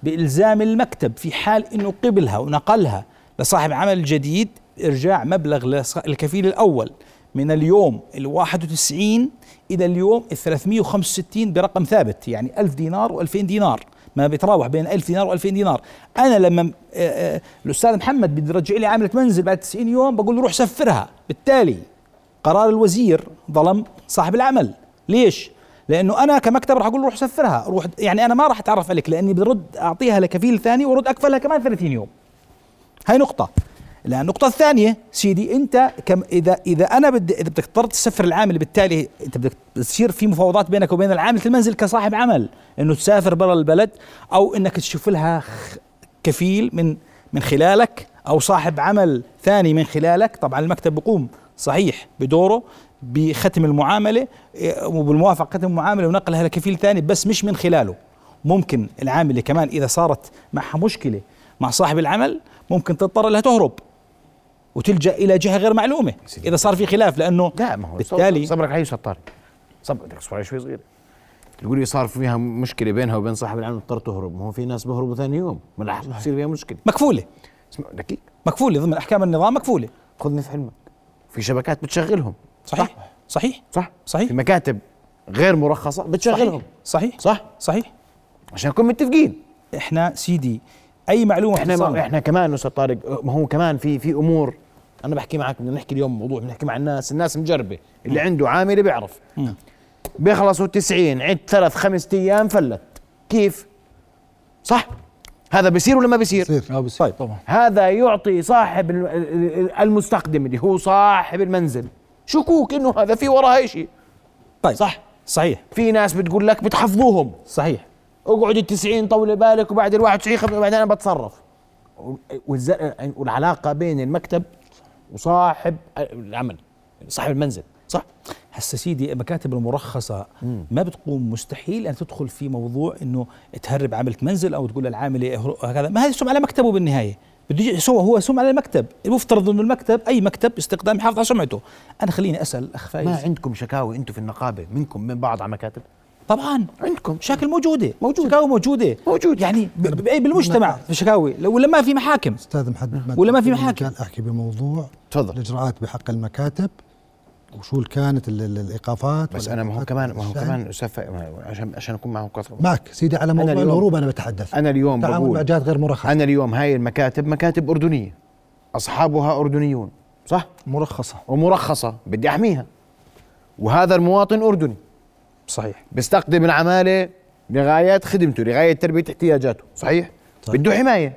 بإلزام المكتب في حال إنه قبلها ونقلها. لصاحب عمل جديد ارجاع مبلغ الكفيل الأول. من اليوم ال 91 إلى اليوم ال 365 برقم ثابت يعني 1000 دينار و2000 دينار. ما بيتراوح بين 1000 دينار و2000 دينار. أنا لما آه، آه، الأستاذ محمد بده يرجع لي عامله منزل بعد 90 يوم بقول له روح سفرها. بالتالي قرار الوزير ظلم صاحب العمل. ليش؟ لأنه أنا كمكتب راح أقول روح سفرها. روح يعني أنا ما راح أتعرف عليك لأني برد أعطيها لكفيل ثاني ورد اكفلها كمان 30 يوم. هاي لأن النقطة الثانية سيدي أنت كم إذا إذا أنا بدي إذا بدك تضطر تسفر العامل بالتالي أنت بدك تصير في مفاوضات بينك وبين العامل المنزل كصاحب عمل إنه تسافر برا البلد أو إنك تشوف لها كفيل من من خلالك أو صاحب عمل ثاني من خلالك. طبعا المكتب بقوم صحيح بدوره بختم المعاملة وبالموافقة ختم المعاملة ونقلها لكفيل ثاني بس مش من خلاله. ممكن العاملة كمان إذا صارت معها مشكلة مع صاحب العمل ممكن تضطر لها تهرب وتلجأ إلى جهة غير معلومة إذا صار في خلاف لأنه لا ما هو بالتالي صبرك طارق صبرك صبرك شوي صغير. تقول لي صار فيها مشكلة بينها وبين صاحب العمل اضطر تهرب. ما هو في ناس بهربوا ثاني يوم. ما راح تصير فيها مشكلة. مكفولة. دقيق. مكفولة ضمن أحكام النظام مكفولة. خذني في حلمك. في شبكات بتشغلهم. صحيح. صحيح. صح؟ صحيح. في مكاتب غير مرخصة بتشغلهم. صحيح. صح؟ صحيح. عشان نكون متفقين. إحنا سيدي أي معلومة إحنا ما إحنا كمان أستاذ طارق ما هو كمان في في أمور أنا بحكي معك بدنا نحكي اليوم موضوع بنحكي مع الناس الناس مجربة اللي م. عنده عامله بيعرف. بيخلصوا 90 عد ثلاث خمس أيام فلت. كيف؟ صح؟ هذا بيصير ولا ما بيصير؟ بيصير. آه بيصير طيب. طبعا. هذا يعطي صاحب المستخدم اللي هو صاحب المنزل. شكوك إنه هذا في وراها شيء طيب. صح؟ صحيح. في ناس بتقول لك بتحفظوهم. صحيح. اقعد ال 90 طولي بالك وبعد ال 91 وبعدين أنا بتصرف. والعلاقة بين المكتب وصاحب العمل صاحب المنزل صح؟ هسه سيدي مكاتب المرخصة مم. ما بتقوم مستحيل أن تدخل في موضوع إنه تهرب عاملة منزل أو تقول للعاملة هكذا. ما هذه سمعه على مكتبه بالنهاية. بده يسوى هو سمعه على المكتب. المفترض إنه المكتب أي مكتب استخدام يحافظ على سمعته. أنا خليني أسأل أخ فايز. ما عندكم شكاوي أنتم في النقابة منكم من بعض على مكاتب طبعا. عندكم. مشاكل موجودة. موجود. شكاوى موجودة. موجود. يعني بالمجتمع في شكاوي. ولا ما في محاكم. أستاذ محمد ولا ما في محاكم. كان أحكي بموضوع تفضل. الإجراءات بحق المكاتب وشو كانت الإيقافات بس أنا ما هو كمان ما هو كمان عشان عشان أكون معه معك. سيدي على موضوع الهروب أنا بتحدث. أنا اليوم تعامل مع جهات غير مرخصة. أنا اليوم هاي المكاتب مكاتب أردنية. أصحابها أردنيون صح؟ مرخصة. ومرخصة بدي أحميها. وهذا المواطن أردني. صحيح. بيستقدم العمالة لغايات خدمته لغاية تلبيه احتياجاته. صحيح. طيب. بده حماية.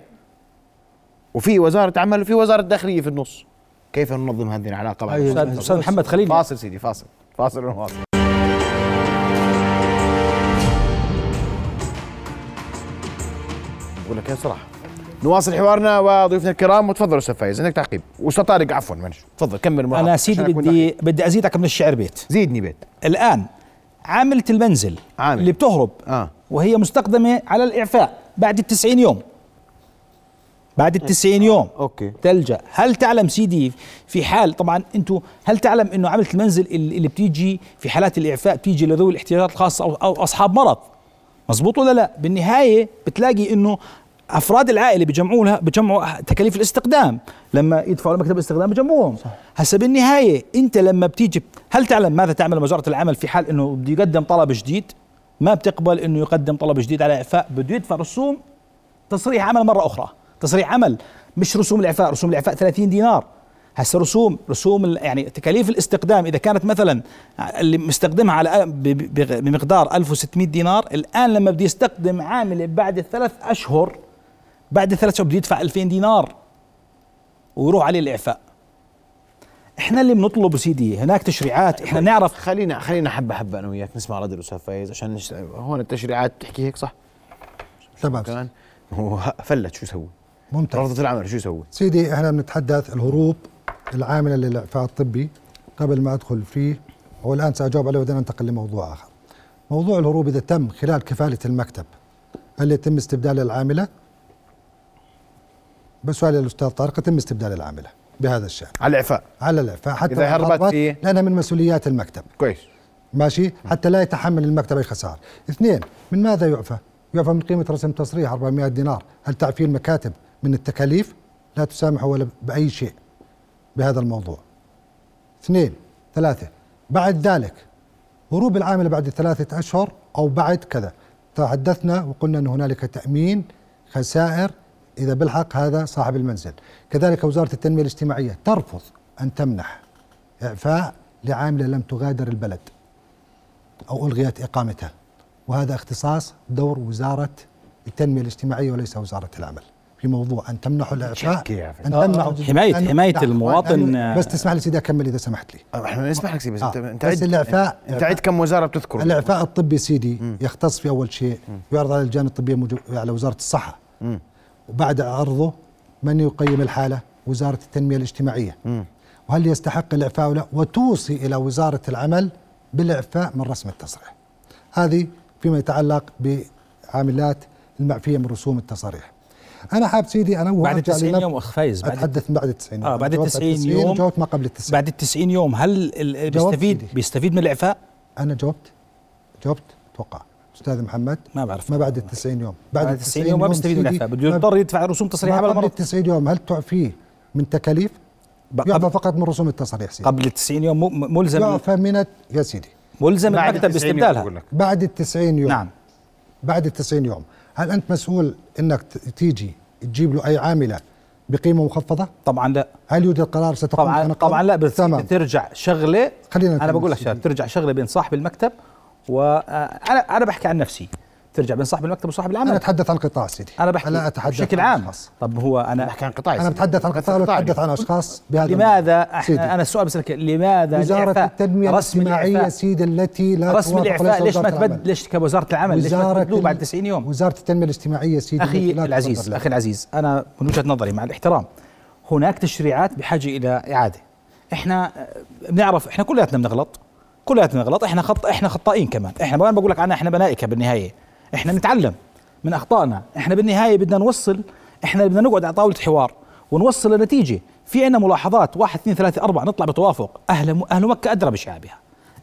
وفي وزارة عمل وفي وزارة داخليه في النص. كيف ننظم هذه العلاقة بعد؟ أستاذ محمد خليل. فاصل سيدي فاصل. فاصل ونواصل بقول لك يا صراحة. نواصل حوارنا وضيوفنا الكرام وتفضلوا أستاذ فايز عندك تعقيب. أستاذ طارق عفوا معلش. تفضل كمل أنا سيدي بدي بدي أزيدك من الشعر بيت. زيدني بيت. الآن عاملة المنزل عامل. اللي بتهرب آه. وهي مستقدمة على الإعفاء بعد التسعين يوم بعد التسعين يوم آه. أوكي. تلجأ هل تعلم سيدي في حال طبعا أنتم هل تعلم أنه عاملة المنزل اللي بتيجي في حالات الإعفاء بتيجي لذوي الاحتياجات الخاصة أو, أو أصحاب مرض مزبوط ولا لا بالنهاية بتلاقي أنه أفراد العائلة بيجمعوا لها بيجمعوا تكاليف الاستقدام لما يدفعوا لمكتب الاستقدام بيجمعوهم. هسه بالنهاية أنت لما بتيجي هل تعلم ماذا تعمل وزارة العمل في حال إنه بده يقدم طلب جديد؟ ما بتقبل إنه يقدم طلب جديد على إعفاء بده يدفع رسوم تصريح عمل مرة أخرى. تصريح عمل مش رسوم الإعفاء رسوم الإعفاء 30 دينار. هسه رسوم رسوم يعني تكاليف الاستقدام إذا كانت مثلا اللي مستخدمها على بمقدار 1600 دينار الآن لما بده يستخدم عامله بعد ثلاث أشهر بعد ثلاث شهور بده يدفع 2000 دينار ويروح عليه الإعفاء إحنا اللي بنطلبه سيدي هناك تشريعات إحنا نعرف خلينا خلينا حبه حبه أنا وياك نسمع رد الأستاذ فايز عشان نش... هون التشريعات بتحكي هيك صح؟ تمام كمان هو فلت شو يسوي؟ ممتاز رفضة العمل شو يسوي؟ سيدي إحنا بنتحدث الهروب العامله للإعفاء الطبي قبل ما أدخل فيه والان سأجاوب عليه وبعدين أنتقل لموضوع آخر. موضوع الهروب إذا تم خلال كفالة المكتب هل يتم استبدال العاملة؟ بس سؤال الأستاذ طارق يتم استبدال العاملة بهذا الشأن على الإعفاء على الإعفاء حتى لو هربت هربت فيه؟ لأنها من مسؤوليات المكتب كويس ماشي حتى لا يتحمل المكتب أي خسارة. اثنين من ماذا يعفى؟ يعفى من قيمة رسم تصريح 400 دينار، هل تعفي المكاتب من التكاليف؟ لا تسامح ولا بأي شيء بهذا الموضوع. اثنين ثلاثة بعد ذلك هروب العاملة بعد ثلاثة أشهر أو بعد كذا تحدثنا وقلنا أن هنالك تأمين خسائر إذا بالحق هذا صاحب المنزل. كذلك وزارة التنمية الاجتماعية ترفض أن تمنح إعفاء لعاملة لم تغادر البلد. أو ألغيت إقامتها. وهذا اختصاص دور وزارة التنمية الاجتماعية وليس وزارة العمل. في موضوع أن تمنحوا الإعفاء تشكي يا فندم. أن آه، تمنحوا حماية- أن- حماية لا، المواطن، أن- بس تسمح لي سيدي أكمل إذا سمحت لي. آه، إحنا نسمح لك سيدي بس آه، انت بس عد الإعفاء أنت عد كم وزارة بتذكر الإعفاء الطبي سيدي يختص في أول شيء يعرض على اللجان الطبية موجو- على وزارة الصحة. وبعد عرضه من يقيم الحالة؟ وزارة التنمية الاجتماعية. وهل يستحق الإعفاء أو لا؟ وتوصي إلى وزارة العمل بالإعفاء من رسم التصريح. هذه فيما يتعلق بعاملات المعفية من رسوم التصاريح أنا حاب سيدي أنا بعد وأرجع 90 لنف- يوم أخ فايز بعد أتحدث من بعد التسعين آه بعد ال جاوبت 90 يوم. وجاوبت ما قبل التسعين بعد ال 90 يوم هل جاوبت بيستفيد. بيستفيد من الإعفاء؟ أنا جاوبت جاوبت أتوقع أستاذ محمد ما بعرف. ما بعد ال 90 يوم. بعد ال 90 يوم ما بيستفيد من الاعفاء بده يضطر يدفع رسوم تصريح ما قبل مرة ال 90 يوم هل تعفيه من تكاليف؟ يعفى قبل, فقط من رسوم التصريح سيدي. قبل ال 90 يوم ملزم يعفى من يا سيدي. ملزم بعد المكتب 90 يوم باستبدالها. بعد ال 90 يوم. نعم. بعد ال 90 يوم. هل أنت مسؤول إنك تيجي تجيب له أي عاملة بقيمة مخفضة؟ طبعا لا. هل يوجد قرار ستقوم طبعا طبعا لا بس تمام. ترجع شغلة. خلينا أنا بقول لك ترجع شغلة بين صاحب المكتب وأنا أنا بحكي عن نفسي. ترجع بين صاحب المكتب وصاحب العمل. أنا أتحدث عن قطاع سيدي. أنا بحكي لا أتحدث بشكل عن عام. أشخاص. طب هو أنا بحكي عن قطاع أنا بتحدث عن قطاع واتحدث عن أشخاص بهذا لماذا سيدي. إحنا أنا السؤال بسألك لماذا وزارة الإعفاء؟ التنمية الاجتماعية سيدي التي لا رسم توافق الإعفاء ليش ما وزارة العمل. تبد ليش كوزارة العمل؟ ليش ما تبدلوه بعد ال- 90 يوم. وزارة التنمية الاجتماعية سيدي أخي العزيز. أخي العزيز أنا من وجهة نظري مع الاحترام هناك تشريعات بحاجة إلى إعادة. إحنا آه، بنعرف إحنا كلياتنا بنغلط. كلياتنا بنغلط إحنا خط إحنا خطائين كمان. إحنا ما بقول لك عنها إحنا بنائكه بالنهاية. إحنا نتعلم من أخطائنا. إحنا بالنهاية بدنا نوصل إحنا بدنا نقعد على طاولة حوار ونوصل لنتيجة. في عندنا ملاحظات واحد اثنين ثلاثة أربعة نطلع بتوافق. أهل أهل مكة أدرى بشعبها.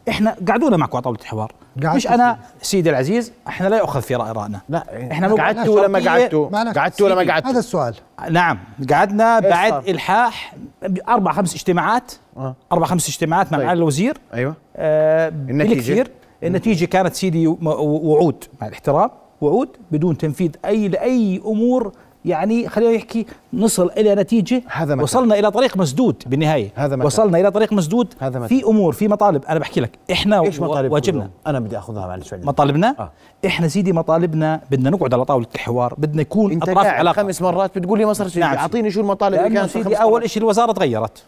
إحنا قعدونا معكم على طاولة الحوار مش أنا سيدي العزيز إحنا لا يؤخذ في رأينا لا إحنا قعدتوا ولا ما. قعدتوا؟ قعدتوا ولا ما قعدتوا؟ هذا السؤال نعم قعدنا بعد صار؟ إلحاح أربع خمس اجتماعات آه. أربع خمس اجتماعات مع طيب. معالي الوزير أيوه آه النتيجة؟ بالكثير النتيجة كانت سيدي وعود مع الاحترام وعود بدون تنفيذ أي لأي أمور يعني خلينا نحكي نصل إلى نتيجة هذا متى؟ وصلنا إلى طريق مسدود بالنهاية هذا متى؟ وصلنا إلى طريق مسدود هذا متى؟ في أمور في مطالب أنا بحكي لك إحنا إيش مطالبكم واجبنا؟ أنا بدي أخذها معلش. مطالبنا آه. إحنا سيدي مطالبنا بدنا نقعد على طاولة الحوار بدنا يكون أنت أطراف علاقة خمس مرات بتقول لي مصر نعم. أعطيني شو المطالب اللي كانت سيدي أول. شيء الوزارة تغيرت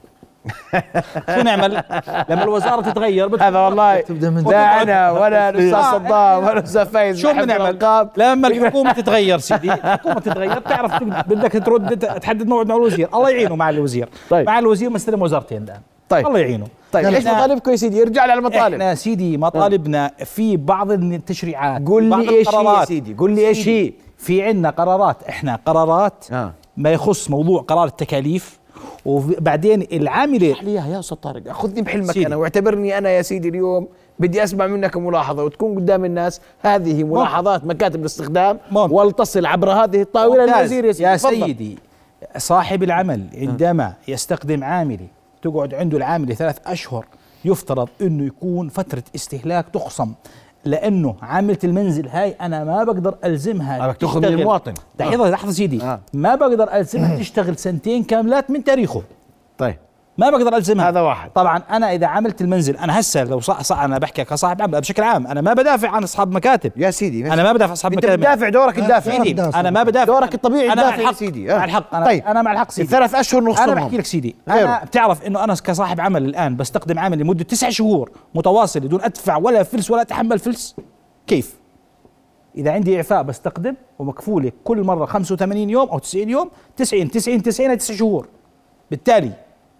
شو نعمل؟ لما الوزارة تتغير هذا والله تبدأ من لا أنا ولا الاستاذ صدام ولا الاستاذ فايز. شو بنعمل؟ لما الحكومة تتغير سيدي الحكومة تتغير تعرف بدك ترد تحدد موعد مع الوزير. الله يعينه مع الوزير. طيب. مع الوزير مستلم وزارتين الآن. طيب. الله يعينه. طيب. إيش مطالبكم يا سيدي؟ ارجع لي على المطالب. إحنا سيدي مطالبنا في بعض التشريعات قول لي إيش هي يا. سيدي؟ قول لي إيش هي؟ سيدي، في عندنا قرارات. إحنا قرارات آه. ما يخص موضوع قرار التكاليف وبعدين العامله لي إياها يا أستاذ طارق خذني بحلمك سيدي. أنا واعتبرني أنا يا سيدي اليوم بدي أسمع منك ملاحظة وتكون قدام الناس هذه ملاحظات مكاتب الاستخدام ولتصل عبر هذه الطاولة. للوزير يا سيدي يا. سيدي صاحب العمل عندما يستخدم عاملي تقعد عنده العاملة ثلاث أشهر يفترض أنه يكون فترة استهلاك تخصم لأنه عاملة المنزل هاي أنا ما بقدر ألزمها بدك تأخذ من. المواطن. لحظة لحظة سيدي آه. ما بقدر ألزمها <coughs> تشتغل سنتين كاملات من تاريخه طيب ما بقدر ألزمها. هذا واحد. طبعا أنا إذا عملت المنزل أنا هسه لو صح صح أنا بحكي كصاحب عمل بشكل عام أنا ما بدافع عن أصحاب مكاتب. يا سيدي أنا ما بدافع عن أصحاب أنت مكاتب. بتدافع دورك تدافع. أنا ما بدافع. دورك الطبيعي أنا مع تدافع يا الحق. سيدي. مع الحق. أنا طيب. أنا مع الحق سيدي. الثلاث أشهر نخصمهم أنا بحكي لك سيدي. غيره. أنا بتعرف إنه أنا كصاحب عمل الآن بستخدم عامل لمدة تسع شهور متواصل بدون أدفع ولا فلس ولا أتحمل فلس. كيف؟ إذا عندي إعفاء بستخدم ومكفولة كل مرة 85 يوم أو 90 يوم 90 90 90 تسع شهور. بالتالي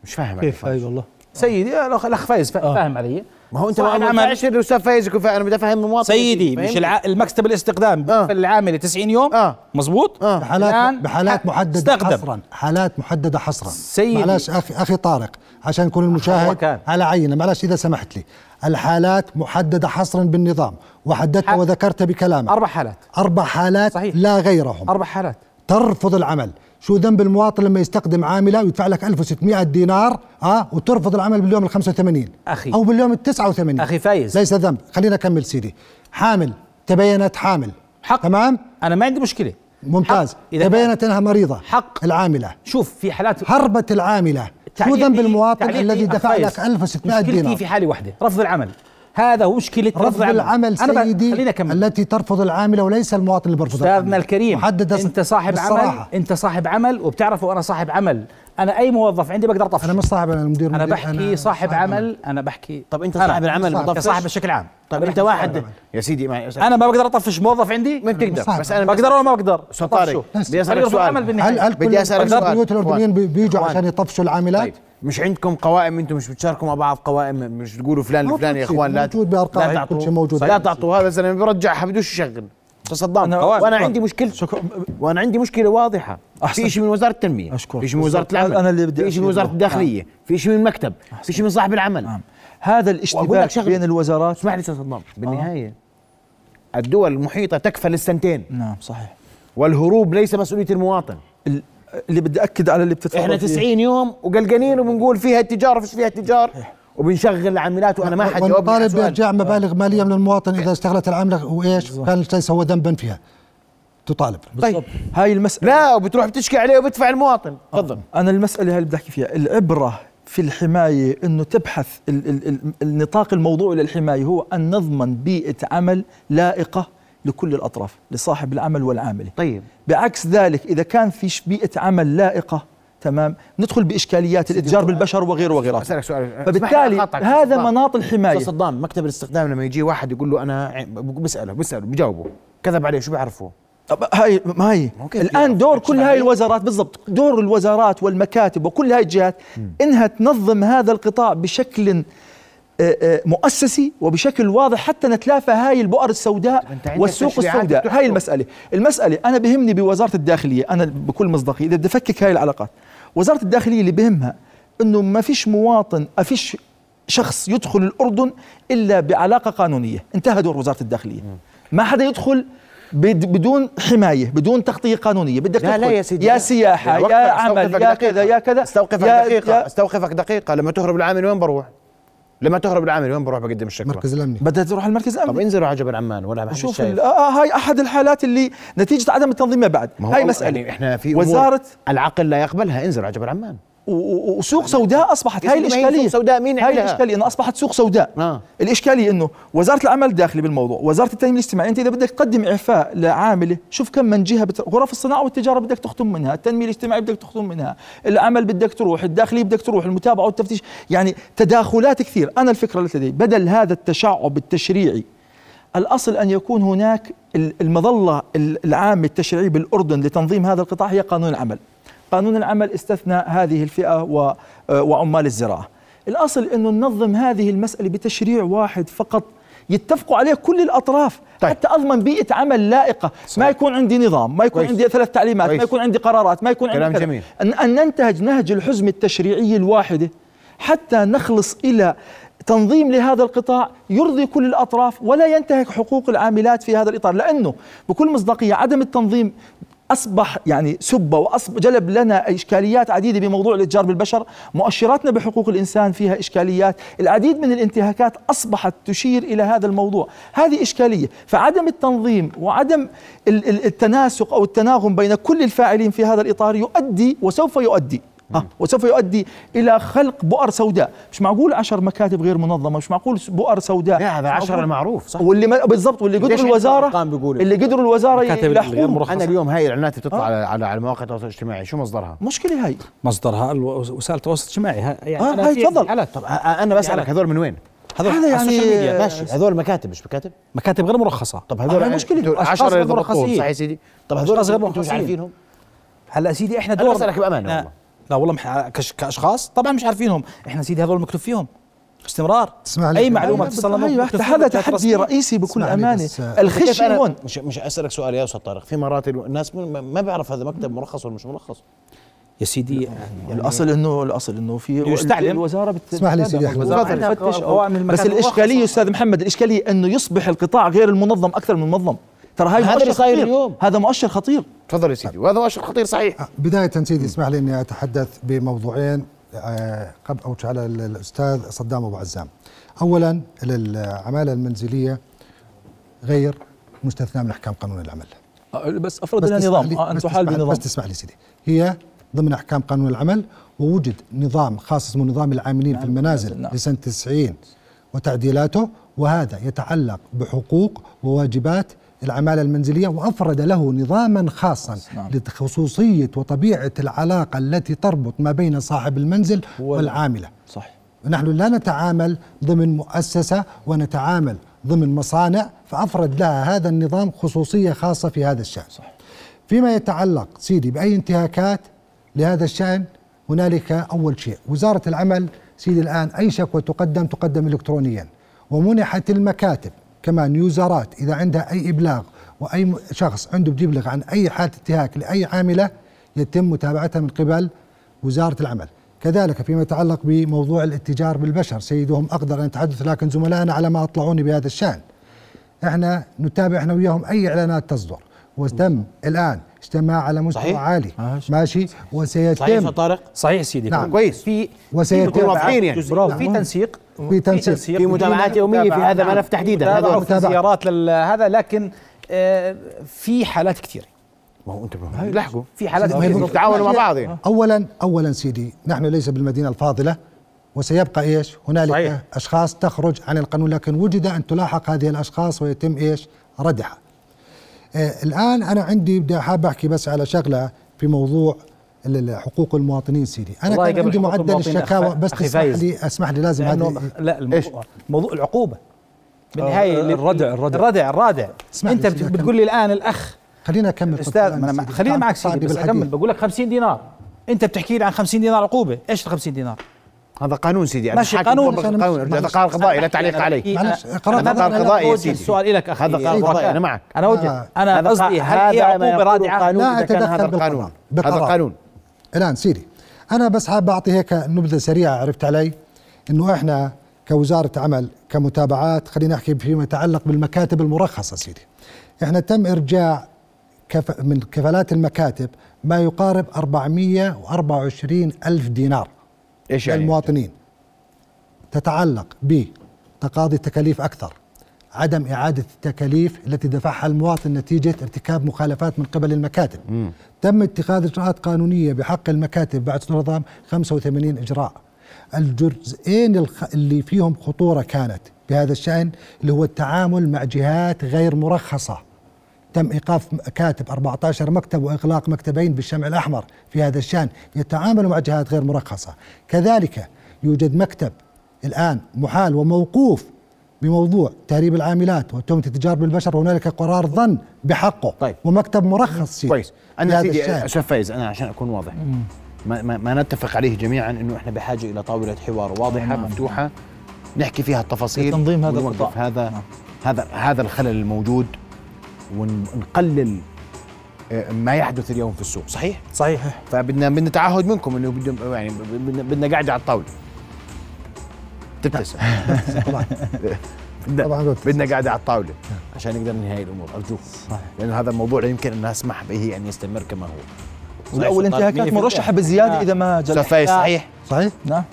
مش فاهم كيف؟ هاي والله. سيدي الاخ الأخ فايز فا- فاهم علي؟ ما هو أنت ما. ينفعش الاستاذ فايز يكون فاهم أنا بدي أفهم المواطن سيدي مش الع... المكتب الاستخدام آه. في العامله 90 يوم آه. مزبوط آه. بحالات الآن بحالات محددة استخدم. حصرا. حالات محددة حصرا. سيدي. معلش أخي أخي طارق عشان يكون المشاهد. على عينه. معلش إذا سمحت لي. الحالات محددة حصرا بالنظام. وحددتها وذكرتها بكلامك. أربع حالات. أربع حالات صحيح. لا غيرهم. أربع حالات. ترفض العمل. شو ذنب المواطن لما يستخدم عاملة ويدفع لك 1600 دينار آه وترفض العمل باليوم ال 85 أخي. أو باليوم ال 89 أخي فايز. ليس ذنب. خلينا اكمل سيدي. حامل. تبينت حامل. حق. تمام؟ أنا ما عندي مشكلة. ممتاز. إذا تبينت انها مريضة. حق. العاملة. شوف في حالات هربت العاملة. شو ذنب المواطن الذي دفع. لك 1600 مشكلتي دينار؟ في حالة واحدة. رفض العمل. هذا هو مشكله رفض العمل. أنا سيدي التي ترفض العامله وليس المواطن اللي بيرفض أستاذنا العاملة. الكريم محددة أنت صاحب عمل بالصراحة. أنت صاحب عمل وبتعرفوا أنا صاحب عمل. أنا أي موظف عندي بقدر أطفش. أنا مش صاحب أنا مدير أنا مدير، بحكي صاحب عمل أنا بحكي طب أنت أنا صاحب العمل صاحب- كصاحب بشكل عام. طب أنت واحد. يا سيدي معي أنا ما بقدر أطفش موظف عندي؟ ما بتقدر. صاحب. بس أنا بقدر ولا ما بقدر؟ أستاذ طارق. طفشه. بدي أسألك يرفض عمل سؤال. هل هل بدي كل أسألك كل سؤال. البيوت الأردنيين بي- بيجوا. عشان يطفشوا العاملات؟ طيب. مش عندكم قوائم أنتم مش بتشاركوا مع بعض قوائم مش تقولوا فلان الفلاني يا إخوان لا موجود بأرقام، لا كل تعطوا شيء موجود. لا تعطوا هذا الزلمه بيرجعها بدوش يشغل؟ صدام أنا- وأنا. عندي مشكلة. شكرا. وأنا عندي مشكلة واضحة. أحسن. في شيء من وزارة التنمية. أشكرك. في شيء من وزارة. العمل أنا اللي بدي في شيء من وزارة. الداخلية. في شيء من المكتب. في شيء من صاحب العمل. نعم. هذا الاشتباك. بين الوزارات. اسمح لي صدام. بالنهاية الدول المحيطة تكفل السنتين نعم صحيح. والهروب ليس مسؤولية المواطن. ال- اللي بدي أكد على اللي بتتفضل إحنا فيه. 90 يوم وقلقانين وبنقول فيها اتجار فيش فيها اتجار وبنشغل العاملات وأنا ما حد والمطالب سؤال. بارجاع مبالغ مالية من المواطن إذا اشتغلت العامله وإيش؟ كان ليس هو ذنبا فيها؟ تطالب. بالضبط. هاي المسألة. لا وبتروح بتشكي عليه وبدفع المواطن. تفضل. أنا المسألة هاي اللي بدي أحكي فيها. العبرة في الحماية أنه تبحث ال ال ال النطاق الموضوعي للحماية هو أن نضمن بيئة عمل لائقة لكل الأطراف لصاحب العمل والعاملة طيب. بعكس ذلك إذا كان في بيئة عمل لائقة تمام ندخل بإشكاليات الإتجار بالبشر وغيره وغيره. أسألك سؤال. فبالتالي. هذا. مناط الحماية. أستاذ صدام مكتب الاستخدام لما يجي واحد يقول له أنا بسأله بسأله بجاوبه. كذب عليه شو بيعرفه هاي ما هي. الآن؟ دور كل هاي؟ الوزارات بالضبط دور الوزارات والمكاتب وكل هاي الجهات إنها تنظم هذا القطاع بشكل مؤسسي وبشكل واضح حتى نتلافى هاي البؤر السوداء عندك والسوق السوداء. هاي المسألة. المسألة أنا بهمني بوزارة الداخلية. أنا بكل مصداقية إذا بدي أفكك هاي العلاقات. وزارة الداخلية اللي بهمها أنه ما فيش مواطن ما فيش شخص يدخل الأردن إلا بعلاقة قانونية. انتهى دور وزارة الداخلية. ما حدا يدخل بد- بدون حماية بدون تغطية قانونية. بدك لا لا يا سيدي يا وقفك- يا عمل يا. كذا يا كذا. استوقفك يا- دقيقة يا- استوقفك دقيقة. لما تهرب العامل وين بروح؟ لما تهرب العامل وين بروح؟ بقدم الشكوى؟ المركز الأمني. بدها تروح المركز طب الأمني. انزلوا على جبل عمان ولا على شوف آه آه، هاي أحد الحالات اللي نتيجة عدم التنظيم ما بعد. ما هاي مسألة. يعني إحنا في وزارة العقل لا يقبلها. انزلوا على جبل عمان وسوق سوداء أصبحت. هاي الإشكالية. سوداء مين هاي؟ الإشكالية إنه أصبحت سوق سوداء. آه. الإشكالية إنه وزارة العمل الداخلي بالموضوع. وزارة التنميه الاجتماعيه أنت إذا بدك تقدم إعفاء لعاملة شوف كم من جهة بت... غرف الصناعة والتجارة بدك تختم منها التنميه الاجتماعيه بدك تختم منها العمل بدك تروح الداخلية بدك تروح المتابعة والتفتيش. يعني تداخلات كثير. أنا الفكرة التي لدي بدل هذا التشعب التشريعي الأصل أن يكون هناك ال- المظلة ال- العامة التشريعية بالأردن لتنظيم هذا القطاع هي قانون العمل. قانون العمل استثنى هذه الفئة آه، وعمال الزراعة الأصل أنه ننظم هذه المسألة بتشريع واحد فقط يتفقوا عليه كل الأطراف طيب. حتى أضمن بيئة عمل لائقة ما يكون عندي نظام ما يكون كويس. عندي ثلاث تعليمات كويس. ما يكون عندي قرارات ما يكون عندي كلام كذا. جميل. أن, أن ننتهج نهج الحزمة التشريعية الواحدة حتى نخلص إلى تنظيم لهذا القطاع يرضي كل الأطراف ولا ينتهك حقوق العاملات في هذا الإطار لأنه بكل مصداقية عدم التنظيم أصبح يعني سب واصبح جلب لنا إشكاليات عديدة بموضوع الإتجار بالبشر، مؤشراتنا بحقوق الإنسان فيها إشكاليات، العديد من الانتهاكات أصبحت تشير إلى هذا الموضوع، هذه إشكالية، فعدم التنظيم وعدم التناسق أو التناغم بين كل الفاعلين في هذا الإطار يؤدي وسوف يؤدي آه وسوف يؤدي إلى خلق بؤر سوداء. مش معقول عشر مكاتب غير منظمة مش معقول بؤر سوداء. هذا عشر المعروف صح. واللي ما بالضبط واللي قدروا الوزاره اللي قدروا الوزارة يلحقوه أنا اليوم هاي الاعلانات بتطلع آه. على على مواقع التواصل الاجتماعي. شو مصدرها؟ مشكلة هاي. مصدرها وسائل التواصل الاجتماعي. يعني آه هاي تفضل. طب أنا بسألك هذول من وين؟ هذا يعني ماشي. هذول مكاتب مش مكاتب مكاتب غير مرخصة. طب هذول آه مشكلة. 10 غير مرخصين. صح يا سيدي؟ طب هذول غير مرخصين. عارفينهم؟ هلا سيدي إحنا دور بسألك بأمانة والله. لا والله مح... كش... كأشخاص طبعا مش عارفينهم. إحنا سيدي هذول مكتوب فيهم. باستمرار أي معلومة تصل لنا أيوة هذا تحدي رئيسي بكل أمانة. الخش هون مش مش أسألك سؤال يا أستاذ طارق. في مرات الناس ما بيعرف هذا مكتب مرخص ولا مش مرخص يا سيدي يعني الأصل انه الأصل إنه في يستعلم. الوزاره بت... اسمح لي سيدي أحمد. بس الإشكالية أستاذ محمد الإشكالية إنه يصبح القطاع غير المنظم أكثر من المنظم. ترى هاي هذا اللي صاير اليوم. هذا مؤشر خطير. تفضل يا سيدي وهذا مؤشر خطير صحيح. بداية سيدي اسمح لي إني أتحدث بموضوعين قبل أو على الأستاذ صدام أبو عزام. اولا العماله المنزلية غير مستثناة من أحكام قانون العمل. بس أفرض لها نظام. ان تحال بنظام. بس تسمح لي سيدي. هي ضمن أحكام قانون العمل ووجد نظام خاص اسمه نظام العاملين في المنازل نعم. لسنة 90 وتعديلاته وهذا يتعلق بحقوق وواجبات العمالة المنزلية وأفرد له نظاما خاصا نعم. لخصوصية وطبيعة العلاقة التي تربط ما بين صاحب المنزل والعاملة صح نحن لا نتعامل ضمن مؤسسة ونتعامل ضمن مصانع فأفرد لها هذا النظام خصوصية خاصة في هذا الشأن صح. فيما يتعلق سيدي بأي انتهاكات لهذا الشأن هنالك أول شيء. وزارة العمل سيدي الآن أي شكوى تقدم تقدم إلكترونيا. ومنحت المكاتب كمان يوزرات إذا عندها أي إبلاغ وأي شخص عنده بده يبلغ عن أي حالة انتهاك لأي عاملة يتم متابعتها من قبل وزارة العمل. كذلك فيما يتعلق بموضوع الاتجار بالبشر سيدهم أقدر أن اتحدث لكن زملائنا على ما أطلعوني بهذا الشأن. إحنا نتابع إحنا وياهم أي إعلانات تصدر. وتم الآن اجتماع على مستوى صحيح. عالي. ماشي, ماشي؟ وسيتم. صحيح طارق؟ صحيح سيدي. نعم. كويس. في وسيتم. يعني. في تنسيق. في تنسيق. في متابعات يومية في هذا الملف تحديدا. هذا في زيارات هذا لكن آه في حالات كثيرة. ما هو انت لحقوا في حالات تعاونوا مع بعض يعني. اولا اولا سيدي نحن ليس بالمدينة الفاضلة وسيبقى إيش؟ هنالك صحيح. أشخاص تخرج عن القانون لكن وجد أن تلاحق هذه الأشخاص ويتم إيش؟ ردعها. آه الآن أنا عندي بدي حاب أحكي بس على شغلة في موضوع حقوق المواطنين سيدي. أنا كان عندي معدل الشكاوى بس تسمح لي اسمح لي لازم هذه لا الموضوع موضوع العقوبة. بالنهايه آه الردع الردع. الردع الرادع. أنت بتقول لي الآن الأخ خلينا أكمل أستاذ خلينا معك سيدي بس أكمل. بقول لك 50 دينار. أنت بتحكي لي عن 50 دينار عقوبة. إيش ال 50 دينار؟ هذا قانون سيدي ماشي قانون قانون. هذا قرار قضائي لا تعليق عليه هذا قرار قضائي يا سيدي. السؤال لك أخي. هذا قرار قضائي أنا معك. أنا وجه أنا قصدي هل هي عقوبة رادعة لا اتدخل هذا القانون؟ هذا قانون. الآن سيدي أنا بس حاب أعطي هيك نبذة سريعة عرفت علي؟ إنه إحنا كوزارة عمل كمتابعات خلينا نحكي فيما يتعلق بالمكاتب المرخصة سيدي. إحنا تم إرجاع كف من كفالات المكاتب ما يقارب 424 ألف دينار. إيش يعني؟ المواطنين تتعلق بتقاضي تكاليف أكثر عدم إعادة التكاليف التي دفعها المواطن نتيجة ارتكاب مخالفات من قبل المكاتب. مم. تم اتخاذ إجراءات قانونية بحق المكاتب بعد نظام 85 إجراء. الجزئين اللي فيهم خطورة كانت بهذا الشأن اللي هو التعامل مع جهات غير مرخصة. تم إيقاف مكاتب 14 مكتب وإغلاق مكتبين بالشمع الأحمر في هذا الشأن يتعاملوا مع جهات غير مرخصة. كذلك يوجد مكتب الآن محال وموقوف بموضوع تهريب العاملات وتهمة التجار بالبشر وهنالك قرار ظن بحقه طيب. ومكتب مرخص سيدي كويس. أنا سيدي أستاذ فايز أنا عشان أكون واضح. ما, ما, ما نتفق عليه جميعا إنه إحنا بحاجة إلى طاولة حوار واضحة نعم. مفتوحة نحكي فيها التفاصيل تنظيم هذا القطاع. هذا نعم. هذا هذا الخلل الموجود. ونقلل ما يحدث اليوم في السوق. صحيح؟ صحيح. فبدنا بدنا تعهد منكم إنه بدنا يعني بدنا قاعدة على الطاولة. تبتسم. <laughs> طبعا. بدنا قاعدة على الطاولة عشان نقدر ننهي الأمور. ارجوك لأنه هذا الموضوع لا يمكن ان نسمح به ان يستمر كما هو. لا والانتهاكات مرشحه بزياده إذا ما جل صحيح. صحيح؟ نعم.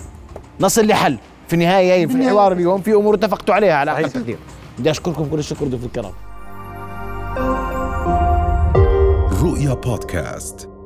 نصل لحل. في النهايه في الحوار اليوم. في أمور اتفقتوا عليها على أقل تقدير بدي أشكركم كل الشكر ضيوف الكرام رؤيا بودكاست.